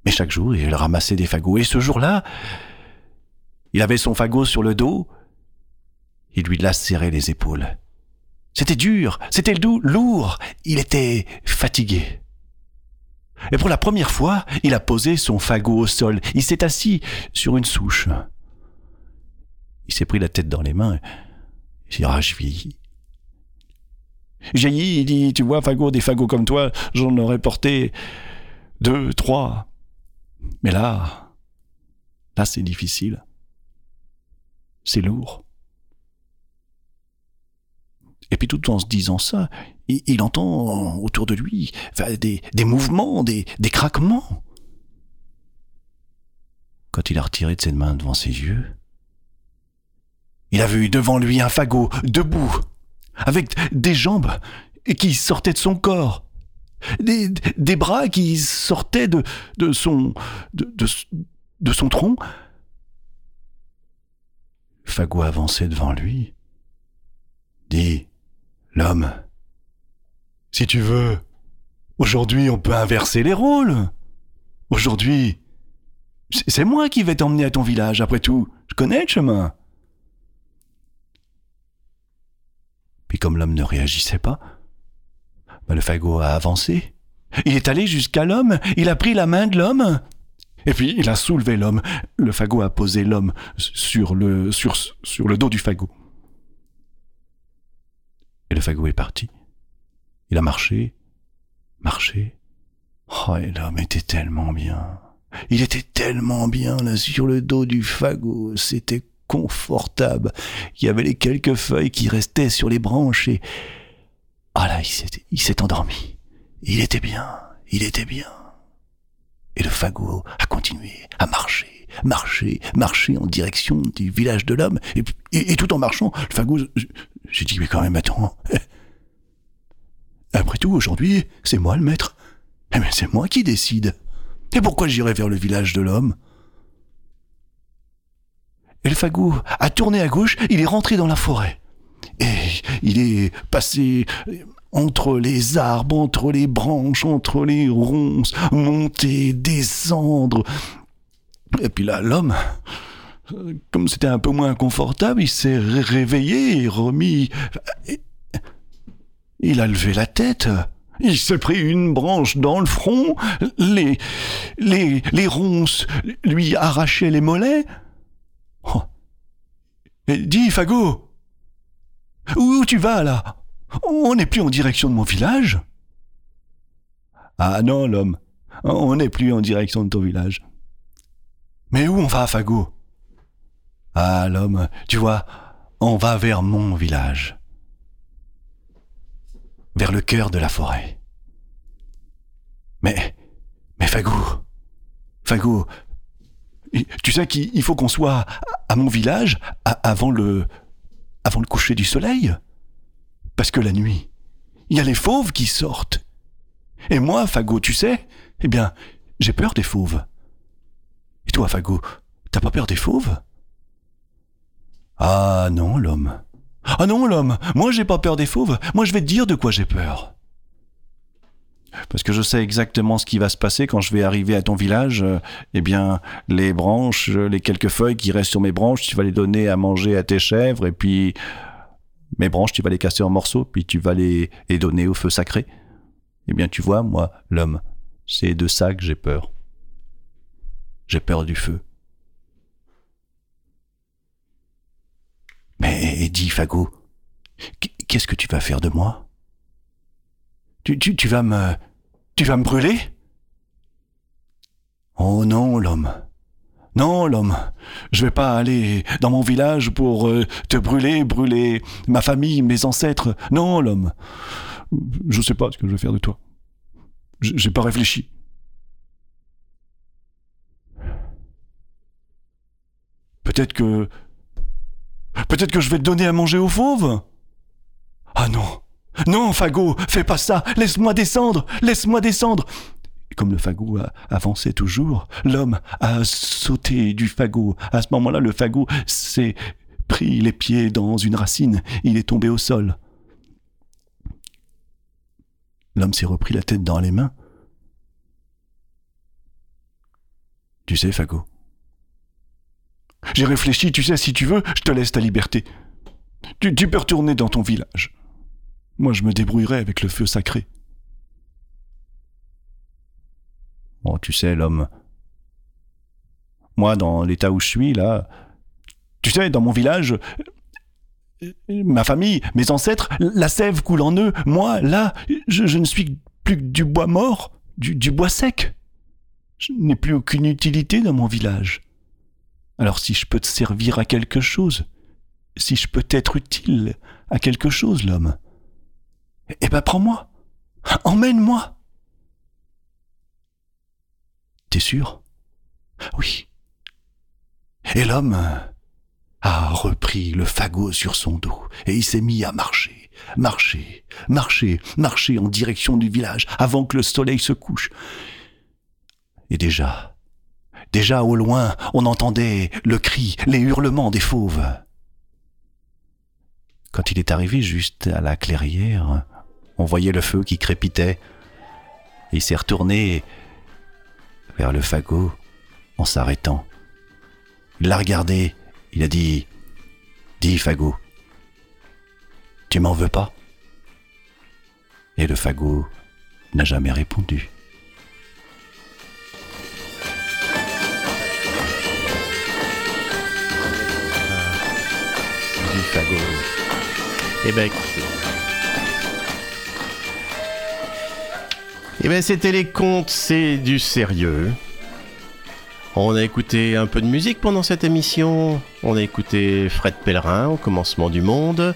Mais chaque jour, il ramassait des fagots. Et ce jour-là, il avait son fagot sur le dos. Il lui lacérait les épaules. C'était dur, c'était lourd, il était fatigué. Et pour la première fois, il a posé son fagot au sol. Il s'est assis sur une souche. Il s'est pris la tête dans les mains. Dit, ah, je vieillis. Il dit, tu vois, fagot, des fagots comme toi, j'en aurais porté deux, trois. Mais là, là, c'est difficile. C'est lourd. Et puis tout en se disant ça, il, entend autour de lui des, des mouvements, des, des craquements. Quand il a retiré de ses mains devant ses yeux, il a vu devant lui un fagot, debout, avec des jambes qui sortaient de son corps, des, bras qui sortaient de, son, tronc. Fagot avançait devant lui, dit L'homme. Si tu veux, aujourd'hui on peut inverser les rôles. Aujourd'hui, c'est moi qui vais t'emmener à ton village, après tout. Je connais le chemin. Puis comme l'homme ne réagissait pas, bah, le fagot a avancé. Il est allé jusqu'à l'homme, il a pris la main de l'homme, et puis il a soulevé l'homme. Le fagot a posé l'homme sur le, dos du fagot. Et le fagot est parti. Il a marché, marché. Oh, et l'homme était tellement bien. Il était tellement bien là sur le dos du fagot. C'était confortable. Il y avait les quelques feuilles qui restaient sur les branches et... Ah là, il s'est endormi. Il était bien, il était bien. Et le fagot a continué à marcher, marcher, marcher en direction du village de l'homme. Et, tout en marchant, le fagot j'ai dit, mais quand même, attends. Après tout, aujourd'hui, c'est moi le maître. Eh mais c'est moi qui décide. Et pourquoi j'irai vers le village de l'homme? Et le fagot a tourné à gauche, il est rentré dans la forêt. Et il est passé entre les arbres, entre les branches, entre les ronces, monter, descendre. Et puis là, l'homme, comme c'était un peu moins confortable, il s'est réveillé et remis. Il a levé la tête. Il s'est pris une branche dans le front. Les, les, les ronces lui arrachaient les mollets. Oh. dis, Fagot, où tu vas là? On n'est plus en direction de mon village Ah non, l'homme, on n'est plus en direction de ton village. Mais où on va, Fagot ah, l'homme, tu vois, on va vers mon village. Vers le cœur de la forêt. Mais, mais Fagou, Fagou, tu sais qu'il faut qu'on soit à mon village avant le, avant le coucher du soleil? Parce que la nuit, il y a les fauves qui sortent. Et moi, Fago, tu sais, eh bien, j'ai peur des fauves. Et toi, Fago, t'as pas peur des fauves? Ah non, l'homme. Ah non, l'homme. Moi, j'ai pas peur des fauves. Moi, je vais te dire de quoi j'ai peur. Parce que je sais exactement ce qui va se passer quand je vais arriver à ton village. eh bien, les branches, les quelques feuilles qui restent sur mes branches, tu vas les donner à manger à tes chèvres, et puis mes branches, tu vas les casser en morceaux, puis tu vas les, donner au feu sacré. Eh bien, tu vois, moi, l'homme, c'est de ça que j'ai peur. J'ai peur du feu. Mais dis, Fagot, qu'est-ce que tu vas faire de moi? Tu, tu, vas me... Tu vas me brûler? Oh non, l'homme. Non, l'homme, je vais pas aller dans mon village pour euh, te brûler, brûler ma famille, mes ancêtres. Non, l'homme, je sais pas ce que je vais faire de toi. J'ai pas réfléchi. Peut-être que. Peut-être que je vais te donner à manger aux fauves? Ah non Non, Fagot, fais pas ça Laisse-moi descendre Laisse-moi descendre comme le fagot avançait toujours, l'homme a sauté du fagot. À ce moment-là, le fagot s'est pris les pieds dans une racine. Il est tombé au sol. L'homme s'est repris la tête dans les mains. Tu sais, Fagot. J'ai réfléchi, tu sais, si tu veux, je te laisse ta liberté. Tu peux retourner dans ton village. Moi, je me débrouillerai avec le feu sacré. Oh, tu sais, l'homme. Moi, dans l'état où je suis, là. Tu sais, dans mon village. Ma famille, mes ancêtres, la sève coule en eux. Moi, là, je, ne suis plus que du bois mort, du, du bois sec. Je n'ai plus aucune utilité dans mon village. Alors si je peux te servir à quelque chose, si je peux t'être utile à quelque chose, l'homme, eh ben prends-moi, emmène-moi. T'es sûr? Oui. Et l'homme a repris le fagot sur son dos et il s'est mis à marcher, marcher, marcher, marcher en direction du village avant que le soleil se couche. Et déjà, Déjà au loin, on entendait le cri, les hurlements des fauves. Quand il est arrivé juste à la clairière, on voyait le feu qui crépitait. Et il s'est retourné vers le fagot en s'arrêtant. Il l'a regardé, il a dit Dis, fagot, tu m'en veux pas? Et le fagot n'a jamais répondu. du fagot. Eh ben, écoutez. Eh ben, c'était les contes, c'est du sérieux. On a écouté un peu de musique pendant cette émission. On a écouté Fred Pellerin au commencement du monde.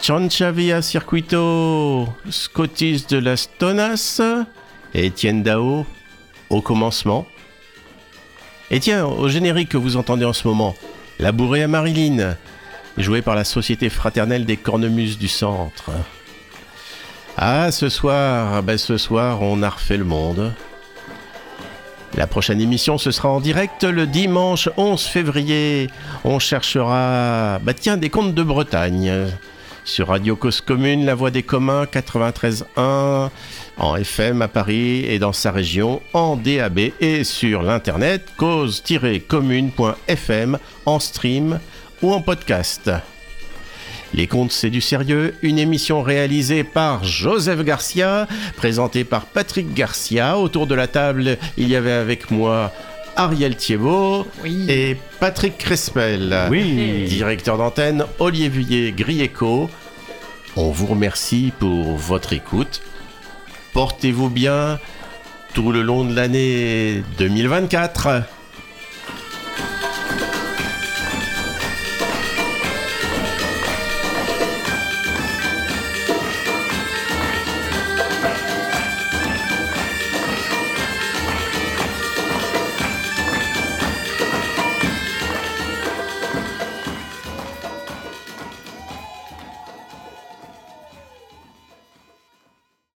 Chanchavia Circuito, Scottis de las Tonas et Dao au commencement. Et tiens, au générique que vous entendez en ce moment, La bourrée à Marilyn, joué par la Société fraternelle des cornemuses du centre. Ah, ce soir, ben ce soir, on a refait le monde. La prochaine émission, ce sera en direct le dimanche 11 février. On cherchera, bah tiens, des contes de Bretagne. Sur Radio Cause Commune, La Voix des Communs 93.1, en FM à Paris et dans sa région, en DAB et sur l'internet cause-commune.fm, en stream ou en podcast. Les contes, c'est du sérieux, une émission réalisée par Joseph Garcia, présentée par Patrick Garcia. Autour de la table, il y avait avec moi Ariel Thiebaud et Patrick Crespel. Oui. Directeur d'antenne, Olivier Grieco. On vous remercie pour votre écoute. Portez-vous bien tout le long de l'année 2024.